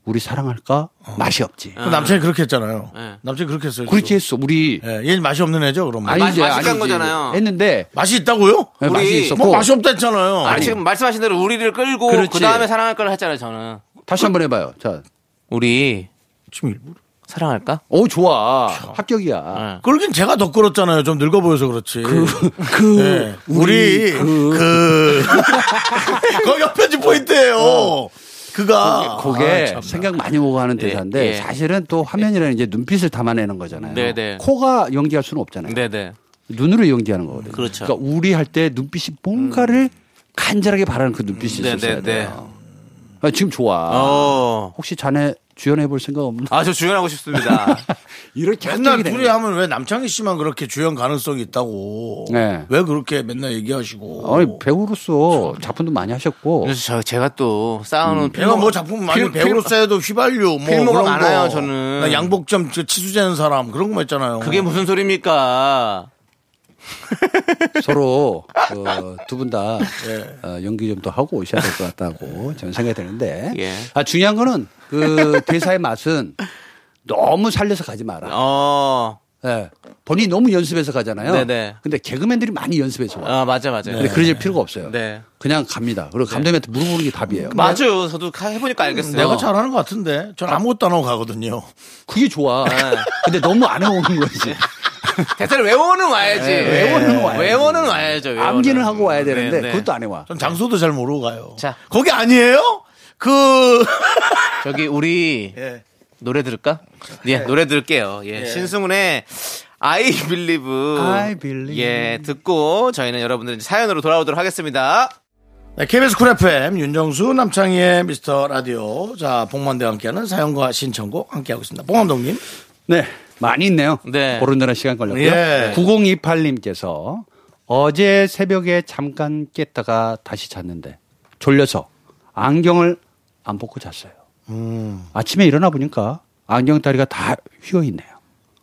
우리 사랑할까? 맛이 없지. 그 남편이 그렇게 했잖아요. 네. 남편이 그렇게 했어요. 그렇게 했어. 우리 예, 얘는 맛이 없는 애죠, 그럼. 아니, 맛- 맛이 간 아니지. 거잖아요. 했는데 맛이 있다고요? 네, 우리 맛이 있었고 뭐 맛이 없다 했잖아요. 아, 지금 말씀하신 대로 우리를 끌고 그렇지. 그 다음에 사랑할 걸 했잖아요, 저는. 다시 한번 해봐요. 자, 우리 지금 일부러. 사랑할까? 오 좋아 합격이야. 네. 그러긴 제가 더 끌었잖아요. 좀 늙어 보여서 그렇지. 그 네. 우리, 그, 거기 편집 포인트예요 그가. 그게 아. 생각 많이 오고 하는 예, 대사인데 예. 사실은 또 화면이라는 이제 눈빛을 담아내는 거잖아요. 네, 네. 코가 연기할 수는 없잖아요. 네네. 눈으로 연기하는 거거든요. 그렇죠. 러니까 우리 할 때 눈빛이 뭔가를 간절하게 바라는 그 눈빛이 네, 있어야 네, 돼요. 아, 지금 좋아. 어. 혹시 자네 주연해 볼 생각 없나? 아, 저 주연하고 싶습니다. 이렇게 맨날 둘이 되네. 하면 왜 남창희 씨만 그렇게 주연 가능성이 있다고. 네. 왜 그렇게 맨날 얘기하시고. 아니 배우로서 작품도 많이 하셨고 그래서 저, 제가 또 쌓아놓은 내가 뭐 작품 많이 필- 배우로서 해도 휘발유 뭐 필모가 그런 많아요, 거. 저는. 양복점 저 치수재는 사람 그런 거 있잖아요. 그게 무슨 소리입니까? 서로 어, 두분다 예. 연기 좀 더 하고 오셔야 될 것 같다고 저는 생각이 드는데 예. 아 중요한 거는 그 대사의 맛은 너무 살려서 가지 마라. 어, 예. 본인이 너무 연습해서 가잖아요. 네네. 근데 개그맨들이 많이 연습해서 와요. 아, 맞아, 맞아. 근데 그러실 필요가 없어요. 네. 그냥 갑니다. 그리고 감독님한테 물어보는 게 답이에요. 맞아요. 저도 가- 해보니까 알겠어요. 내가 잘하는 것 같은데. 전 아무것도 안 하고 가거든요. 그게 좋아. 근데 너무 안 해오는 거지. 대사를 외워는 와야지. 외워는 와야지. 외워는 와야죠. 외워는. 암기는 하고 와야 되는데 네, 네. 그것도 안 해와. 전 장소도 잘 모르고 가요. 자. 거기 아니에요? 그 저기 우리 예. 노래 들을까? 예, 노래 들을게요. 예, 신승훈의 I Believe. I Believe. 예, 듣고 저희는 여러분들 사연으로 돌아오도록 하겠습니다. 네, KBS 쿨 FM 윤정수 남창희의 미스터 라디오. 자, 복만대와 함께하는 사연과 신청곡 함께하고 있습니다. 봉 감독님. 네. 많이 있네요. 네. 고른다는 시간 걸렸고요. 예. 9028님께서 어제 새벽에 잠깐 깼다가 다시 잤는데 졸려서 안경을 안 벗고 잤어요. 음. 아침에 일어나 보니까 안경 다리가 다 휘어 있네요.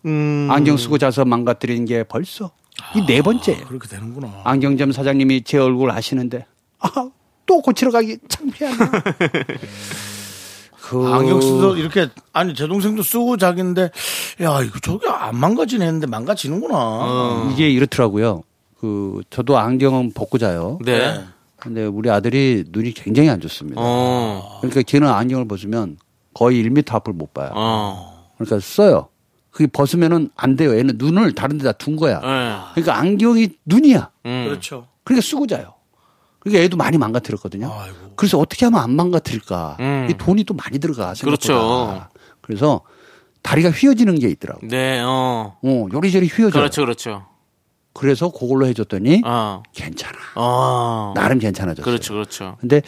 음. 안경 쓰고 자서 망가뜨리는 게 벌써 이네 번째예요. 그렇게 되는구나. 안경점 사장님이 제 얼굴 아시는데 아, 또 고치러 가기 창피하네요. 그 안경 쓰도 이렇게 아니 제 동생도 쓰고 자기인데 야 이거 저게 안 망가지네 했는데 망가지는구나. 이게 이렇더라고요. 그 저도 안경은 벗고 자요. 네. 근데 우리 아들이 눈이 굉장히 안 좋습니다. 어. 그러니까 걔는 안경을 벗으면 거의 1m 앞을 못 봐요. 어. 그러니까 써요. 그게 벗으면은 안 돼요. 얘는 눈을 다른 데다 둔 거야. 예. 그러니까 안경이 눈이야. 음. 그렇죠. 그러니까 쓰고 자요. 그러니까 애도 많이 망가뜨렸거든요. 아이고. 그래서 어떻게 하면 안 망가뜨릴까? 음. 이 돈이 또 많이 들어가. 생각보다. 그렇죠. 그래서 다리가 휘어지는 게 있더라고. 네, 어. 어, 요리조리 휘어져요. 그렇죠, 그렇죠. 그래서 그걸로 해줬더니 어. 괜찮아. 어. 나름 괜찮아졌어요. 그렇죠, 그렇죠. 근데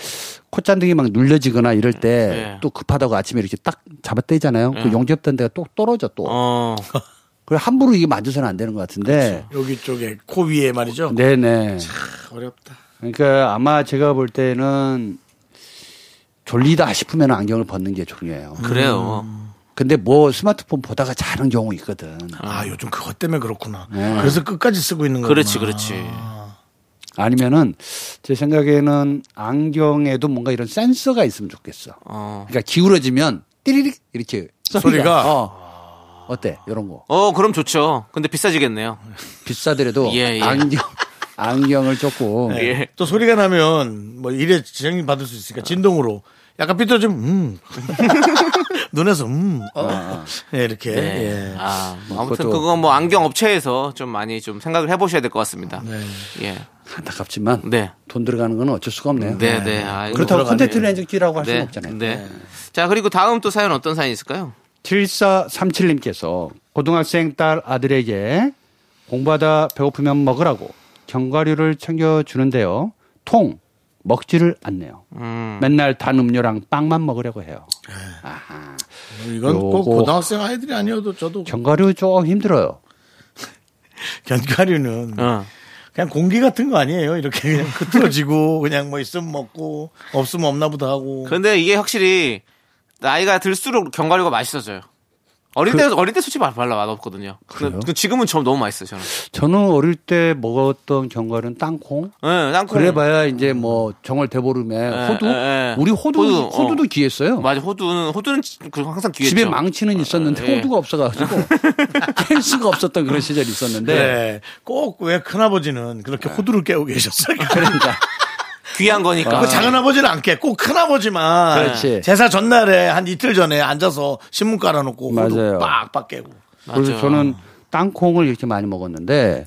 콧잔등이 막 눌려지거나 이럴 때또 네. 급하다고 아침에 이렇게 딱 잡아 떼잖아요. 그 네. 용접된 데가 또 떨어져 또. 어. 그래 함부로 이게 만져서는 안 되는 것 같은데. 여기 쪽에 코 위에 말이죠. 네네. 어렵다. 그러니까 아마 제가 볼 때는 졸리다 싶으면 안경을 벗는 게 중요해요. 그래요. 근데 뭐 스마트폰 보다가 자는 경우 있거든. 아 요즘 그것 때문에 그렇구나. 네. 그래서 끝까지 쓰고 있는 거구나. 그렇지, 그렇지. 아니면은 제 생각에는 안경에도 뭔가 이런 센서가 있으면 좋겠어. 어. 그러니까 기울어지면 띠리릭 이렇게 소리가? 어. 어때? 이런 거. 어, 그럼 좋죠. 근데 비싸지겠네요. 비싸더라도 예, 예. 안경 안경을 조금 네. 예. 또 소리가 나면 뭐 일에 지장이 받을 수 있으니까 진동으로 약간 삐뚤어지면 음 눈에서 음 어. 예, 이렇게 네. 예. 아, 뭐 아무튼 그것도- 그건 뭐 안경 업체에서 좀 많이 좀 생각을 해보셔야 될 것 같습니다. 네. 예. 안타깝지만 네. 돈 들어가는 건 어쩔 수가 없네요. 네, 네. 아이고. 그렇다고 들어가네요. 컨텐츠 렌즈끼라고 할 수는 네. 없잖아요. 네. 자, 그리고 다음 또 사연 어떤 사연이 있을까요? 7437님께서 고등학생 딸 아들에게 공부하다 배고프면 먹으라고 견과류를 챙겨주는데요. 통 먹지를 않네요. 음. 맨날 단 음료랑 빵만 먹으려고 해요. 이건 꼭 고등학생 아이들이 아니어도 저도 견과류 좀 힘들어요. 견과류는 어. 그냥 공기 같은 거 아니에요. 이렇게 그냥 흐트러지고 그냥 뭐 있으면 먹고 없으면 없나 보다 하고. 근데 이게 확실히 나이가 들수록 견과류가 맛있어져요. 어릴 때, 어릴 때 솔직히 말- 별로 맛없거든요. 근데? 그 지금은 좀 너무 맛있어요, 저는. 저는 어릴 때 먹었던 견과류는 땅콩. 네, 땅콩. 그래봐야 이제 뭐 정월 대보름에 호두. 예, 예. 우리 호두, 호두, 어. 호두도 귀했어요. 맞아, 호두는, 호두는 그 항상 귀했죠. 집에 망치는 있었는데 예. 호두가 없어가지고 깰 수가 없었던 그런 시절이 있었는데. 네. 꼭왜 큰아버지는 그렇게 호두를 깨고 계셨어요. 그러니까 귀한 거니까. 그 작은 아버지는 안 깨. 꼭 큰 아버지만 그렇지. 제사 전날에 한 이틀 전에 앉아서 신문 깔아놓고 맞아요. 빡빡 깨고. 그래서 맞아. 저는 땅콩을 이렇게 많이 먹었는데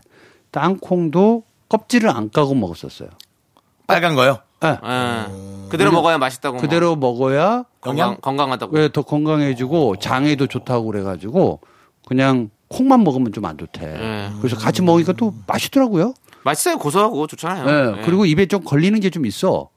땅콩도 껍질을 안 까고 먹었었어요. 빨간 거요. 예. 예. 그대로 먹어야 맛있다고. 그대로 먹어야 건강? 건강하다고. 왜 더 건강해지고 장에도 좋다고 그래가지고 그냥 콩만 먹으면 좀 안 좋대. 예. 그래서 같이 먹으니까 또 맛있더라고요. 맛있어요, 고소하고 좋잖아요. 예. 예. 그리고 입에 좀 걸리는 게 좀 있어.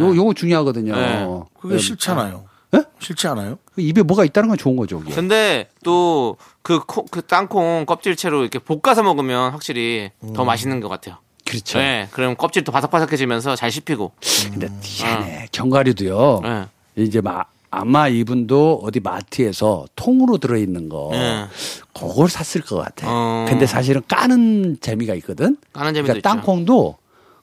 요, 요거 중요하거든요. 예. 그게 예. 싫잖아요. 예? 싫지 않아요? 입에 뭐가 있다는 건 좋은 거죠. 그게. 근데 또 그 그 땅콩 껍질 채로 이렇게 볶아서 먹으면 확실히 더 맛있는 것 같아요. 그렇죠. 네, 그럼 껍질도 바삭바삭해지면서 잘 씹히고. 근데 희한해. 견과류도요. 네. 이제 마, 아마 이분도 어디 마트에서 통으로 들어있는 거 네. 그걸 샀을 것 같아. 어. 근데 사실은 까는 재미가 있거든. 까는 재미도 그러니까 있죠. 땅콩도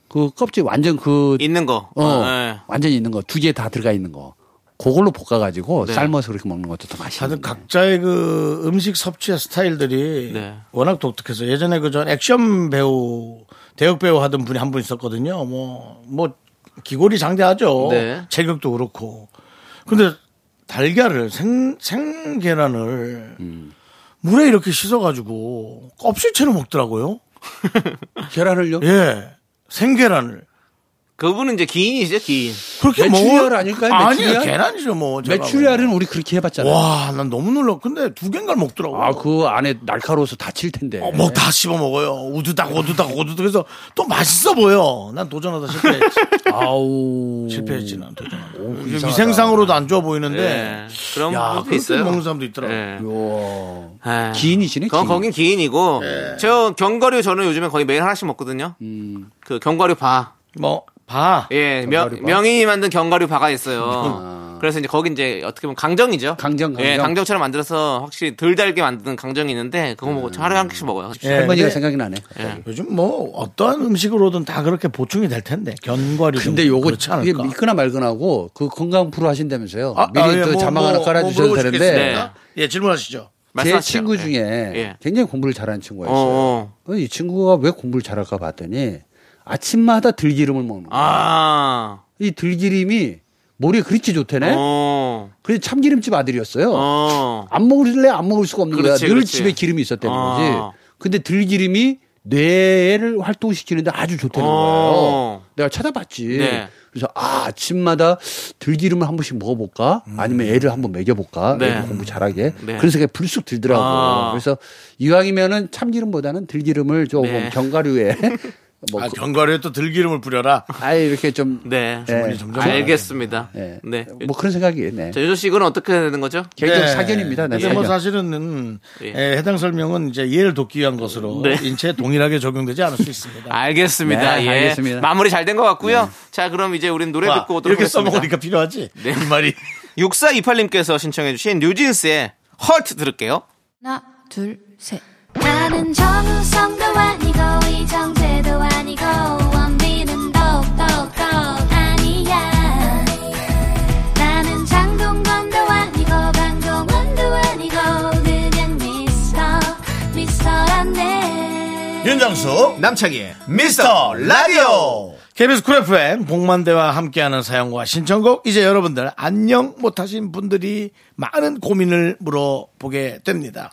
그 껍질 완전 그 있는 거. 어, 네. 완전히 있는 거 두 개 다 들어가 있는 거. 그걸로 볶아가지고 네. 삶아서 그렇게 먹는 것도 더 다들 맛있는데. 각자의 그 음식 섭취의 스타일들이 네. 워낙 독특해서 예전에 그 전 액션 배우 대역 배우 하던 분이 한 분 있었거든요. 뭐뭐 기골이 장대하죠. 네. 체격도 그렇고. 근데 달걀을 생 생 계란을 음. 물에 이렇게 씻어가지고 껍질채로 먹더라고요. 계란을요? 예, 생계란을 그분은 이제 기인이죠, 기인. 그렇게 메추리알 먹어 아닐까요? 아니요? 계란이죠 뭐. 메추리알은 우리 그렇게 해봤잖아요. 와, 난 너무 놀라. 근데 두 개인가 먹더라고. 아, 그 안에 날카로워서 다칠 텐데. 어, 뭐다 씹어 먹어요. 우두닥, 우두닥, 우두닥. 그래서 또 맛있어 보여. 난 도전하다 실패했지. 아우. 실패했지, 난 도전하다. 이상하다. 위생상으로도 안 좋아 보이는데. 네. 그런 야, 분도 있어요. 먹는 사람도 있더라고. 네. 우와. 아, 기인이시네, 그건 기인. 거긴 기인이고. 네. 저 견과류 저는 요즘에 거의 매일 하나씩 먹거든요. 음. 그 견과류 바. 뭐, 봐. 예, 명, 견과류 바? 명인이 만든 견과류 바가 있어요. 그래서 이제 거기 이제 어떻게 보면 강정이죠. 강정, 강정. 예, 강정처럼 만들어서 확실히 덜 달게 만드는 강정이 있는데 그거 먹고 하루에 한 개씩 먹어요. 예, 할머니가 생각이 나네. 요즘 뭐, 어떠한 음식으로든 다 그렇게 보충이 될 텐데. 견과류. 좀 근데 요거 그렇지 이게 않을까. 믿거나 말거나고 그 건강 프로 하신다면서요. 아, 미리 아, 예, 또 뭐, 자막 뭐, 하나 뭐 깔아주셔도 수 되는데 있겠습니다. 예, 질문하시죠. 제. 친구 예. 중에 예. 굉장히 공부를 잘하는 친구가 있어요. 어, 어. 어, 이 친구가 왜 공부를 잘할까 봤더니 아침마다 들기름을 먹는 거야. 아, 이 들기름이 머리에 그렇게 좋대네. 어, 그래서 참기름집 아들이었어요. 어. 안 먹을래 안 먹을 수가 없는 그렇지, 거야. 늘 그렇지. 집에 기름이 있었다는 아. 거지. 근데 들기름이 뇌를 활동시키는데 아주 좋다는 어. 거예요. 내가 찾아봤지. 네. 그래서 아, 아침마다 들기름을 한 번씩 먹어볼까? 아니면 애를 한번 먹여볼까? 네. 애도 공부 잘하게. 네. 그런 생각이 불쑥 들더라고. 아. 그래서 이왕이면은 참기름보다는 들기름을 조금 네. 견과류에 뭐 아, 견과류에 또 들기름을 뿌려라. 아예 이렇게 좀 네. 네. 점점 알겠습니다. 네. 네. 뭐 그런 생각이 네. 자, 유조 씨 이건 어떻게 되는 거죠? 개인적 사견입니다. 네, 근데 뭐 사견. 사실은 예. 에, 해당 설명은 이제 이해를 돕기 위한 것으로 네. 인체에 동일하게 적용되지 않을 수 있습니다. 알겠습니다. 네, 예. 알겠습니다. 마무리 잘 된 것 같고요. 자, 그럼 이제 우린 노래 와, 듣고 오도록 이렇게 하겠습니다. 써먹으니까 필요하지. 네. 이 말이. 6428님께서 신청해주신 뉴진스의 헐트 들을게요. 하나, 둘, 셋. 나는 정우성도 아니고 이정재도 아니고 원빈은 더욱더 아니야 나는 장동건도 아니고 강동원도 아니고 그냥 미스터 미스터란데 윤정수 남창희의 미스터 라디오 KBS 쿨 FM 복만대와 함께하는 사연과 신청곡 이제 여러분들 안녕 못하신 분들이 많은 고민을 물어보게 됩니다.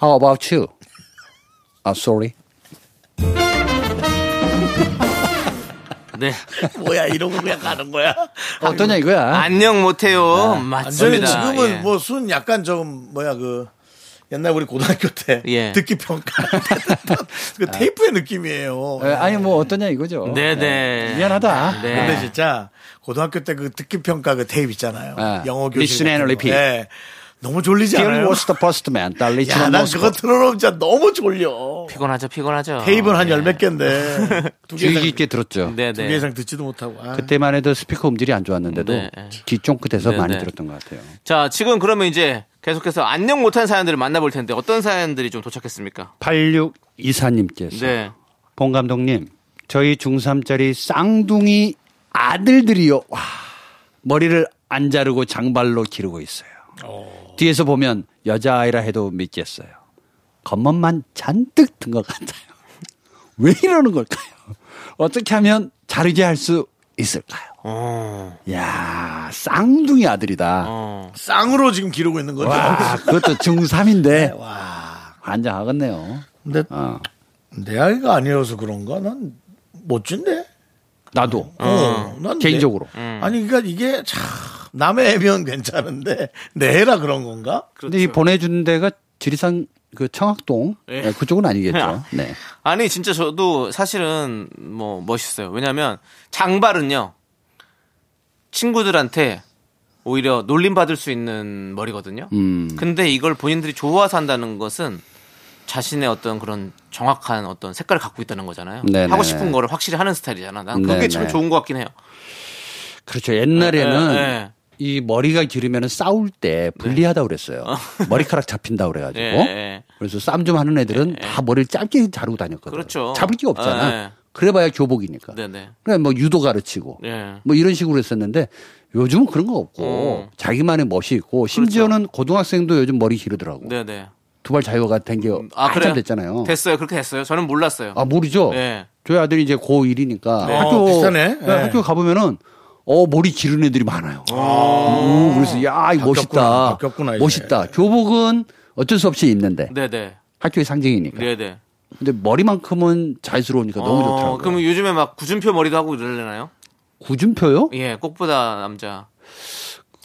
How about you? 아, sorry. 네. 뭐야 이러고 그냥 가는 거야? 어떠냐 이거야? 안녕 못해요. 완전히 맞습니다. 지금은 예. 뭐순 약간 좀 뭐야 그 옛날 우리 고등학교 때 예. 듣기 평가 그 테이프의 느낌이에요. 에, 아니 뭐 어떠냐 이거죠. 네네. 미안하다. 네. 근데 진짜 고등학교 때 그 듣기 평가 그 테이프 있잖아요. 아, 영어 교실. 같은 거. repeat. 예. 너무 졸리지 않아요? was the first man. 달리지 야, 난 그거 틀어놓으면 진짜 너무 졸려. 피곤하죠, 피곤하죠. 테이프는 한 예. 열몇 개인데. 두 개 주의 이상, 깊게 들었죠. 네 네. 두개 이상 듣지도 못하고. 아. 그때만 해도 스피커 음질이 안 좋았는데도 네. 귀 쫑긋해서 네, 많이 네. 들었던 것 같아요. 자, 지금 그러면 이제 계속해서 안녕 못한 사연들을 만나볼 텐데 어떤 사연들이 좀 도착했습니까? 8624님께서 네. 봉 감독님, 저희 중3짜리 쌍둥이 아들들이요. 와, 머리를 안 자르고 장발로 기르고 있어요. 뒤에서 보면 여자아이라 해도 믿겠어요. 겉멋만 잔뜩 든 것 같아요. 왜 이러는 걸까요? 어떻게 하면 자르게 할 수 있을까요? 어, 야 쌍둥이 아들이다. 어. 쌍으로 지금 기르고 있는 거죠. 와, 그것도 중3인데 와. 환장하겠네요. 근데 어, 내 아이가 아니어서 그런가? 난 멋진데? 나도 어, 난 개인적으로. 내- 아니, 그러니까 이게 참, 남의 애면 괜찮은데, 내 애라 그런 건가? 근데 이 보내준 데가 지리산 그 청학동 예. 네, 그쪽은 아니겠죠. 네. 아니 진짜 저도 사실은 뭐 멋있어요. 왜냐하면 장발은요 친구들한테 오히려 놀림 받을 수 있는 머리거든요. 음. 근데 이걸 본인들이 좋아서 한다는 것은 자신의 어떤 그런 정확한 어떤 색깔을 갖고 있다는 거잖아요. 네네. 하고 싶은 거를 확실히 하는 스타일이잖아. 난 그게 네네. 참 좋은 것 같긴 해요. 그렇죠. 옛날에는 네, 네. 이 머리가 기르면 싸울 때 불리하다고 그랬어요. 머리카락 잡힌다 그래가지고. 네. 그래서 싸움 좀 하는 애들은 다 머리를 짧게 자르고 다녔거든. 그렇죠. 잡을 게 없잖아. 네. 그래봐야 교복이니까. 네네. 그래 뭐 유도 가르치고 네. 뭐 이런 식으로 했었는데 요즘은 그런 거 없고 어. 자기만의 멋이 있고 심지어는 고등학생도 요즘 머리 기르더라고. 네네. 두발 자유가 된게 아, 한참 그래요? 됐잖아요. 됐어요. 그렇게 됐어요. 저는 몰랐어요. 아 모르죠. 네. 저희 아들이 이제 고1이니까 네. 학교 어, 비슷하네. 네, 네. 학교 가보면은 어 머리 기르는 애들이 많아요. 오, 그래서 야, 이 바뀌었구나. 멋있다. 바뀌었구나. 멋있다. 교복은 어쩔 수 없이 입는데 네네. 학교의 상징이니까. 네네. 근데 머리만큼은 자연스러우니까 너무 어, 좋더라고요. 그럼 요즘에 막 구준표 머리도 하고 이러려나요? 구준표요? 예, 꽃보다 남자.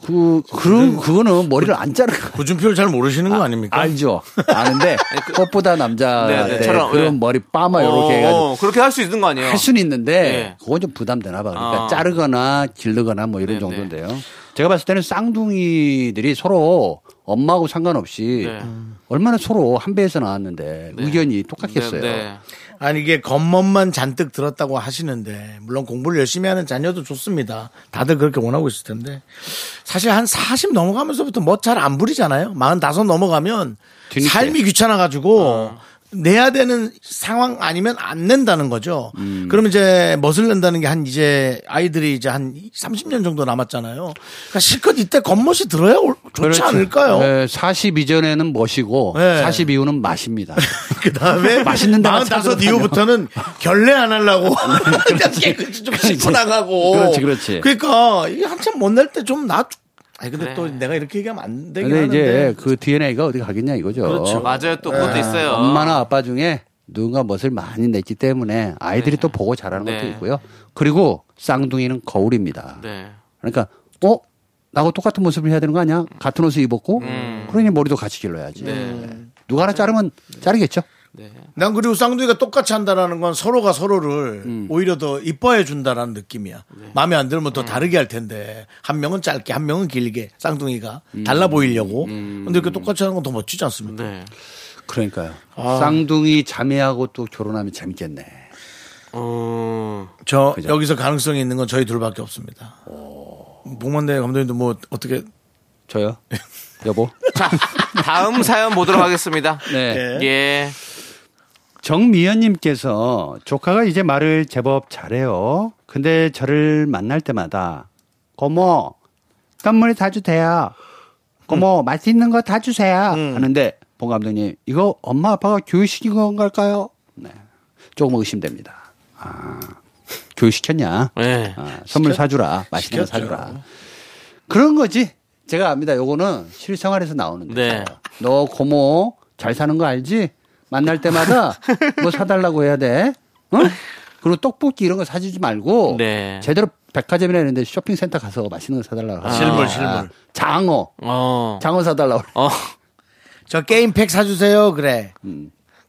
그 그런 그거는 머리를 안 자르. 구준표를 잘 모르시는 거 아닙니까? 알죠. 아는데 꽃보다 남자 네, 네, 때 저런, 그런 네. 머리 빠마 해가지고 어, 그렇게 할 수 있는 거 아니에요? 할 수는 있는데 네. 그건 좀 부담되나 봐. 그러니까 아. 자르거나 기르거나 뭐 이런 네, 정도인데요. 제가 봤을 때는 쌍둥이들이 서로 엄마하고 상관없이 네. 얼마나 서로 한 배에서 나왔는데 의견이 똑같겠어요. 네, 네. 아니 이게 겉멋만 잔뜩 들었다고 하시는데 물론 공부를 열심히 하는 자녀도 좋습니다. 다들 그렇게 원하고 있을 텐데 사실 한 40 넘어가면서부터 뭐잘안 부리잖아요. 45 넘어가면 뒤늦게. 삶이 귀찮아 가지고 내야 되는 상황 아니면 안 낸다는 거죠. 그러면 이제 멋을 낸다는 게 한 이제 아이들이 이제 한 30년 정도 남았잖아요. 그러니까 실컷 이때 겉멋이 들어야 올- 좋지 그렇죠. 않을까요? 네, 40 이전에는 멋이고 네. 40 이후는 맛입니다. 그 다음에 맛있는 데만 45 찾아다녀. 이후부터는 결례 안 하려고 그냥 깨끗이 좀 씻고 나가고. 그렇지, 그렇지. 그러니까 이게 한참 못 낼 때좀 나. 아니 근데 그래. 또 내가 이렇게 얘기하면 안 되긴 근데 하는데. 이제 그 DNA가 어디 가겠냐 이거죠. 그렇죠. 맞아요. 또 그것도 있어요. 엄마나 아빠 중에 누군가 멋을 많이 냈기 때문에 아이들이 또 보고 자라는 것도 네. 있고요. 그리고 쌍둥이는 거울입니다. 네. 그러니까 어 나하고 똑같은 모습을 해야 되는 거 아니야? 같은 옷을 입었고 음. 그러니 머리도 같이 길러야지. 네. 누가 하나 자르면 자르겠죠. 네. 난 그리고 쌍둥이가 똑같이 한다라는 건 서로가 서로를 음. 오히려 더 이뻐해 준다라는 느낌이야. 네. 마음에 안 들면 음. 더 다르게 할 텐데 한 명은 짧게 한 명은 길게 쌍둥이가 음. 달라 보이려고. 근데 이렇게 똑같이 하는 건 더 멋지지 않습니까? 네. 그러니까요. 아. 쌍둥이 자매하고 또 결혼하면 재밌겠네. 어, 저 그죠. 여기서 가능성이 있는 건 저희 둘밖에 없습니다. 복만대 감독님도 뭐 어떻게 저요? 여보? 자, 다음 사연 보도록 하겠습니다. 네. 예. 정미연님께서 조카가 이제 말을 제법 잘해요. 근데 저를 만날 때마다 고모 선물 다 주세요. 고모 맛있는 거 다 주세요. 하는데 봉 감독님 이거 엄마 아빠가 교육시킨 건갈까요? 네. 조금 의심됩니다. 아 교육시켰냐? 네. 아, 선물 사주라. 맛있는 거 시켰죠. 사주라. 그런 거지. 제가 압니다. 요거는 실생활에서 나오는데. 네. 너 고모 잘 사는 거 알지? 만날 때마다 뭐 사달라고 해야 돼. 어? 그리고 떡볶이 이런 거 사주지 말고 네. 제대로 백화점이나 이런 데 쇼핑센터 가서 맛있는 거 사달라고 하고. 실물, 실물. 장어. 어. 장어 사달라고. 어. 저 게임팩 사주세요. 그래.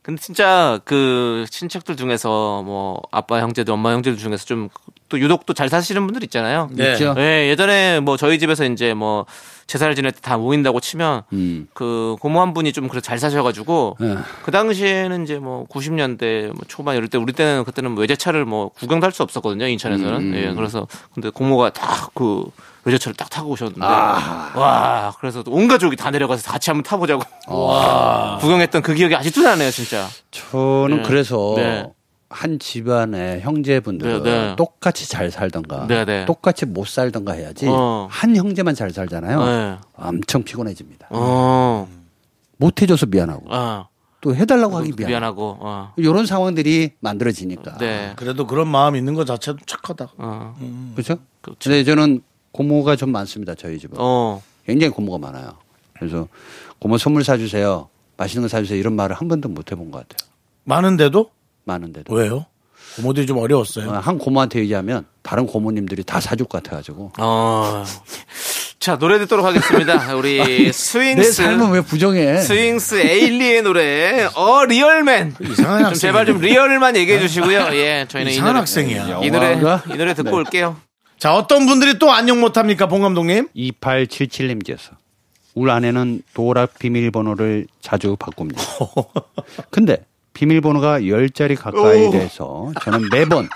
근데 진짜 그 친척들 중에서 뭐 아빠 형제들, 엄마 형제들 중에서 좀 또 유독 또 잘 사시는 분들 있잖아요. 네. 있죠? 예, 예전에 뭐 저희 집에서 이제 뭐 제사를 지낼 때 다 모인다고 치면 음. 그 고모 한 분이 좀 그래 잘 사셔가지고 예. 그 당시에는 이제 뭐 90년대 뭐 초반 이럴 때 우리 때는 그때는 뭐 외제차를 뭐 구경도 할 수 없었거든요 인천에서는 음. 예 그래서 근데 고모가 딱 그 외제차를 딱 타고 오셨는데 아. 와 그래서 온 가족이 다 내려가서 같이 한번 타보자고 구경했던 그 기억이 아직도 나네요 진짜 저는 네. 그래서 네. 한 집안의 형제분들은 네, 네. 똑같이 잘 살던가 네, 네. 똑같이 못 살던가 해야지 어. 한 형제만 잘 살잖아요. 네. 엄청 피곤해집니다. 어, 못 해줘서 미안하고 어, 또 해달라고 하기 미안. 미안하고 어, 이런 상황들이 만들어지니까. 네, 그래도 그런 마음 있는 것 자체도 착하다. 어, 그렇죠? 그렇죠. 근데 저는 고모가 좀 많습니다. 저희 집은. 어, 굉장히 고모가 많아요. 그래서 고모 선물 사주세요. 맛있는 거 사주세요. 이런 말을 한 번도 못 해본 것 같아요. 많은데도 많은데도. 왜요? 부모들이 좀 어려웠어요. 어, 한 고모한테 얘기하면 다른 고모님들이 다 사줄 것 같아가지고. 어. 자 노래 듣도록 하겠습니다. 우리 내 스윙스 삶은 왜 부정해? 스윙스 에일리의 노래 어 리얼맨 이상한 좀. 제발 좀 리얼만 얘기해 주시고요. 예, 저희는 이 이상한 노래 학생이야. 이 노래 영화가? 이 노래 듣고 네. 올게요. 자, 어떤 분들이 또 안녕 못합니까, 봉 감독님? 2877님께서 울 아내는 도락 비밀번호를 자주 바꿉니다. 근데 비밀번호가 10자리 가까이 돼서 저는 매번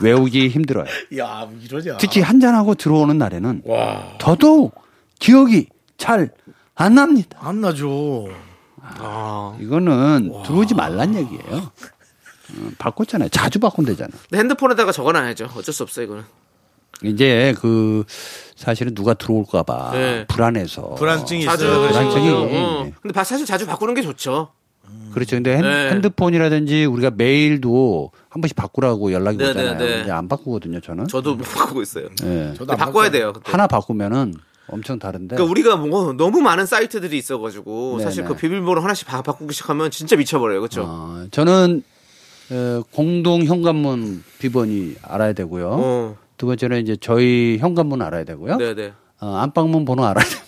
외우기 힘들어요. 야, 이러냐. 특히 한잔하고 들어오는 날에는 와, 더더욱 기억이 잘 안 납니다. 안 나죠. 아. 이거는 들어오지 말란 얘기예요. 어, 바꿨잖아요. 자주 바꾼대잖아요. 근데 핸드폰에다가 적어놔야죠. 어쩔 수 없어요, 이거는. 이제 그 사실은 누가 들어올까봐 네. 불안해서 불안증이. 있어요. 불안증이 어. 예. 근데 바- 사실 자주 바꾸는 게 좋죠. 그렇죠. 근데 핸, 네. 핸드폰이라든지 우리가 메일도 한 번씩 바꾸라고 연락이 네, 오잖아요. 네, 네. 근데 안 바꾸거든요, 저는. 저도 못 바꾸고 있어요. 예. 저도 바꿔야. 돼요. 그때. 하나 바꾸면은 엄청 다른데. 그러니까 우리가 뭐 너무 많은 사이트들이 있어가지고 네, 사실 네. 그 비밀번호 하나씩 바, 바꾸기 시작하면 진짜 미쳐버려요, 그렇죠? 어, 저는 어, 공동 현관문 비번이 알아야 되고요. 어, 두 번째는 이제 저희 현관문 알아야 되고요. 네네. 어, 안방문 번호 알아야 됩니다.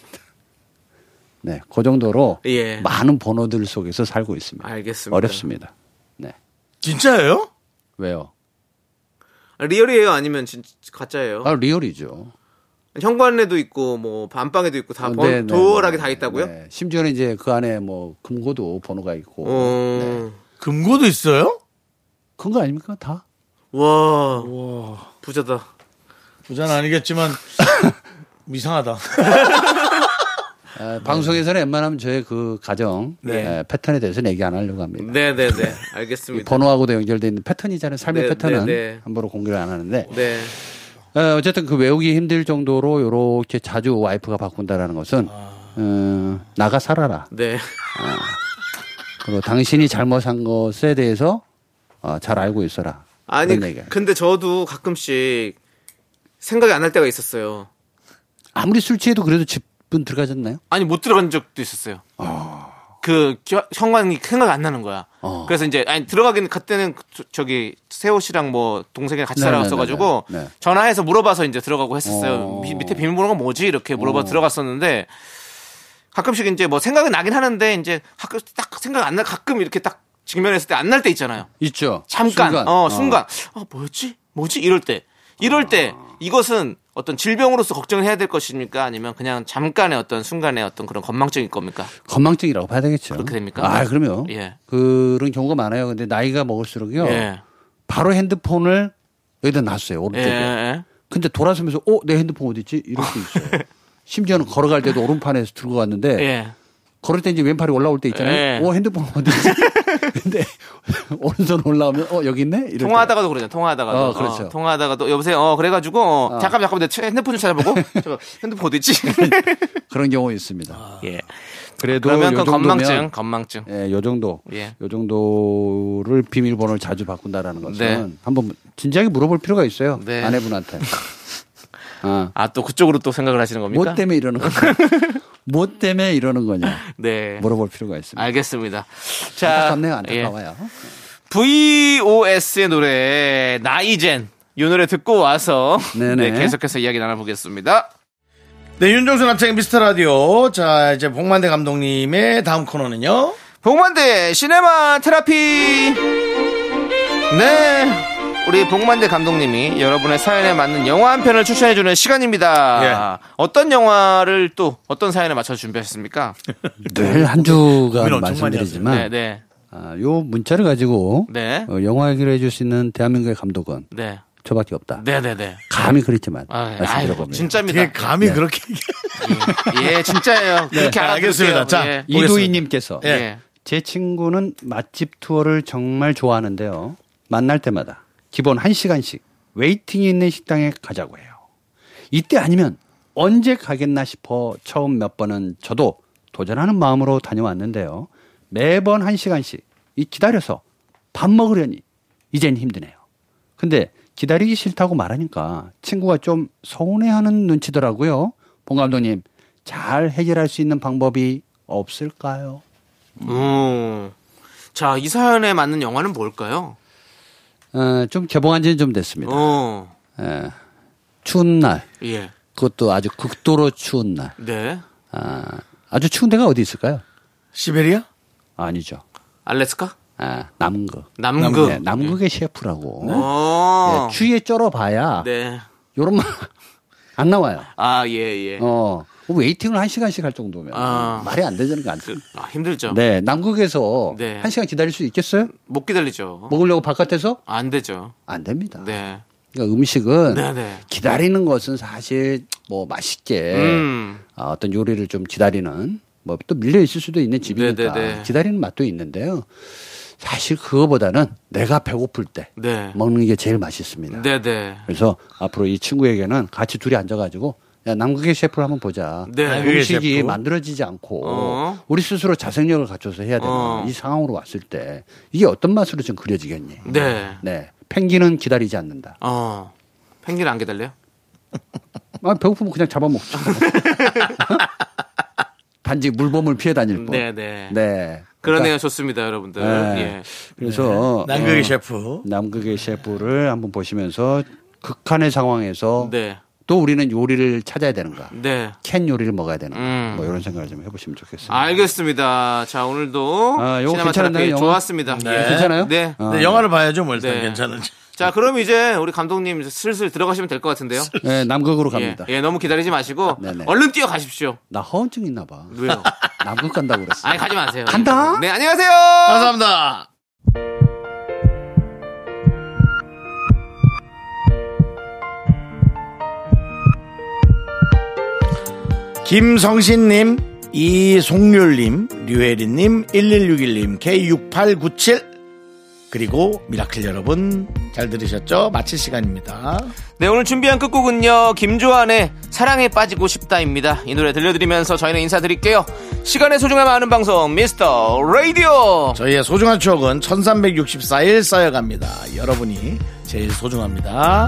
네, 그 정도로 예. 많은 번호들 속에서 살고 있습니다. 알겠습니다. 어렵습니다. 네. 진짜예요? 왜요? 아, real이에요, 아니면 진 가짜예요? 아, real이죠. 현관에도 있고 뭐 안방에도 있고 다 어, 번, 네, 네, 도어락이 네. 다 있다고요? 네. 심지어는 이제 그 안에 뭐 금고도 번호가 있고. 어, 네. 금고도 있어요? 큰 거 아닙니까? 다? 와, 부자다. 부자는 아니겠지만 이상하다. 아, 방송에서는 웬만하면 저의 그 가정 네. 에, 패턴에 대해서는 얘기 안 하려고 합니다. 네 네네, 이 알겠습니다. 번호하고도 연결되어 있는 패턴이잖아요. 삶의 네, 패턴은 네, 네. 함부로 공개를 안 하는데 네, 어, 어쨌든 그 외우기 힘들 정도로 요렇게 자주 와이프가 바꾼다라는 것은 어, 나가 살아라. 네. 그리고 당신이 잘못한 것에 대해서 어, 잘 알고 있어라. 아니. 근데 저도 가끔씩 생각이 안 날 때가 있었어요. 아무리 술 취해도 그래도 집 은 들어가졌나요? 아니 못 들어간 적도 있었어요. 그 기- 현관이 생각이 안 나는 거야. 어. 그래서 이제 아니 들어가긴 그때는 저- 저기 세호 씨랑 뭐 동생이랑 같이 네, 살아갔어가지고 네, 네, 네. 전화해서 물어봐서 이제 들어가고 했었어요. 어. 미- 밑에 비밀번호가 뭐지 이렇게 물어봐 들어갔었는데 가끔씩 이제 뭐 생각이 나긴 하는데 이제 가끔 딱 생각 안 나 가끔 이렇게 딱 직면했을 때 안 날 때 있잖아요. 있죠. 잠깐, 순간. 어, 순간, 아, 뭐였지? 뭐지? 이럴 때. 이럴 때, 이것은 어떤 질병으로서 걱정을 해야 될 것입니까? 아니면 그냥 잠깐의 어떤 순간의 어떤 그런 건망증일 겁니까? 건망증이라고 봐야 되겠죠. 그렇게 됩니까? 아, 그럼요. 예. 그런 경우가 많아요. 근데 나이가 먹을수록요. 예. 바로 핸드폰을 여기다 놨어요. 예, 오른쪽에. 예. 근데 돌아서면서 어, 내 핸드폰 어디 있지? 이럴 수 있어요. 심지어는 걸어갈 때도 오른판에서 들고 갔는데 예. 걸을 때 이제 왼팔이 올라올 때 있잖아요. 예. 어, 핸드폰 어디 있지? 근데 오른손 올라오면 어, 여기 있네? 이럴 통화하다가도 그러잖아요. 통화하다가도. 어, 그렇죠. 어, 통화하다가도 여보세요. 어, 그래가지고 어, 잠깐 잠깐 내 핸드폰 좀 찾아보고 잠깐, 핸드폰 어디 있지? 때 그런 경우 있습니다. 예. 그래도 그러면 요그 건망증, 건망증. 예, 요 정도. 예. 요 정도를 비밀번호를 자주 바꾼다라는 것은 네. 한번 진지하게 물어볼 필요가 있어요. 네. 아내분한테. 아, 아, 또 그쪽으로 또 생각을 하시는 겁니까? 뭐 때문에 이러는 거냐? 뭐 때문에 이러는 거냐? 네. 물어볼 필요가 있습니다. 알겠습니다. 자, 안타깝네요, 예. 안타까워요. VOS의 노래 나이젠 이 노래 듣고 와서 네네. 네, 계속해서 이야기 나눠보겠습니다. 네, 윤정수 남창의 미스터 라디오. 자, 이제 복만대 감독님의 다음 코너는요. 복만대 시네마 테라피 네 우리 복만대 감독님이 여러분의 사연에 맞는 영화 한 편을 추천해주는 시간입니다. 어떤 영화를 또 어떤 사연에 맞춰 준비하셨습니까? 늘 한 주간 말씀드리지만 네, 네, 아, 요 문자를 가지고 네, 어, 영화 얘기를 해줄 수 있는 대한민국의 감독은 네, 저밖에 없다. 네, 네, 네. 감히 그렇지만 아, 아유, 말씀드려봅니다. 진짜입니다. 감히 그렇게. 예, 진짜예요. 그렇게 네, 알겠습니다. 알아들을게요. 자, 예. 이도희님께서 예. 예. 제 친구는 맛집 투어를 정말 좋아하는데요. 만날 때마다 기본 1시간씩 웨이팅이 있는 식당에 가자고 해요. 이때 아니면 언제 가겠나 싶어 처음 몇 번은 저도 도전하는 마음으로 다녀왔는데요. 매번 1시간씩 이 기다려서 밥 먹으려니 이젠 힘드네요. 근데 기다리기 싫다고 말하니까 친구가 좀 서운해하는 눈치더라고요. 봉 감독님 잘 해결할 수 있는 방법이 없을까요? 음. 자, 이 사연에 맞는 영화는 뭘까요? 어, 좀 개봉한 지는 좀 됐습니다. 어, 예. 추운 날, 예. 그것도 아주 극도로 추운 날. 네. 아, 아주 추운 데가 어디 있을까요? 시베리아? 아니죠. 알래스카? 아, 남극. 남극. 네, 남극의 셰프라고. 어. 예, 추위에 쩔어봐야 네. 요런 말 안 나와요. 아, 예, 예. 어. 웨이팅을 한 시간씩 할 정도면 아. 말이 안 되는 거 아니에요? 아, 힘들죠. 네, 남극에서 네. 한 시간 기다릴 수 있겠어요? 못 기다리죠. 먹으려고 바깥에서 안 되죠. 안 됩니다. 네. 그러니까 음식은 네, 네. 기다리는 것은 사실 뭐 맛있게 음. 아, 어떤 요리를 좀 기다리는 뭐 또 밀려 있을 수도 있는 집이니까 네, 네, 네. 기다리는 맛도 있는데요. 사실 그거보다는 내가 배고플 때 네. 먹는 게 제일 맛있습니다. 네, 네. 그래서 앞으로 이 친구에게는 같이 둘이 앉아가지고 야 남극의 셰프를 한번 보자. 네. 남극의 음식이 셰프. 만들어지지 않고 어. 우리 스스로 자생력을 갖춰서 해야 되는 어. 이 상황으로 왔을 때 이게 어떤 맛으로 좀 그려지겠니? 네. 네. 펭귄은 기다리지 않는다. 어. 펭귄 안 기다려요? 아, 배고프면 그냥 잡아먹죠. 단지 물범을 피해 다닐 뿐. 네, 네. 네. 그러네요. 좋습니다, 여러분들. 네. 예. 그래서 남극의 어, 셰프. 남극의 셰프를 한번 보시면서 극한의 상황에서 네. 또 우리는 요리를 찾아야 되는가? 네. 캔 요리를 먹어야 되는가? 음. 뭐 이런 생각을 좀 해보시면 좋겠습니다. 알겠습니다. 자, 오늘도 아, 요거 테라피 영화? 좋았습니다. 네. 예. 괜찮아요? 네. 어. 네, 영화를 봐야죠, 뭐 일단 네. 괜찮은지. 자, 그럼 이제 우리 감독님 슬슬 들어가시면 될 것 같은데요. 네, 남극으로 예, 갑니다. 예, 너무 기다리지 마시고 네네. 얼른 뛰어 가십시오. 나 허언증 있나 봐. 왜요? 남극 간다고 그랬어. 아니, 가지 마세요. 간다? 네, 안녕하세요. 감사합니다. 김성신님, 이송률님, 류혜린님, 1161님, K6897 그리고 미라클 여러분 잘 들으셨죠? 마칠 시간입니다. 네, 오늘 준비한 끝곡은요. 김조한의 사랑에 빠지고 싶다입니다. 이 노래 들려드리면서 저희는 인사드릴게요. 시간의 소중함 아는 방송 미스터 라디오. 저희의 소중한 추억은 1364일 쌓여갑니다. 여러분이 제일 소중합니다.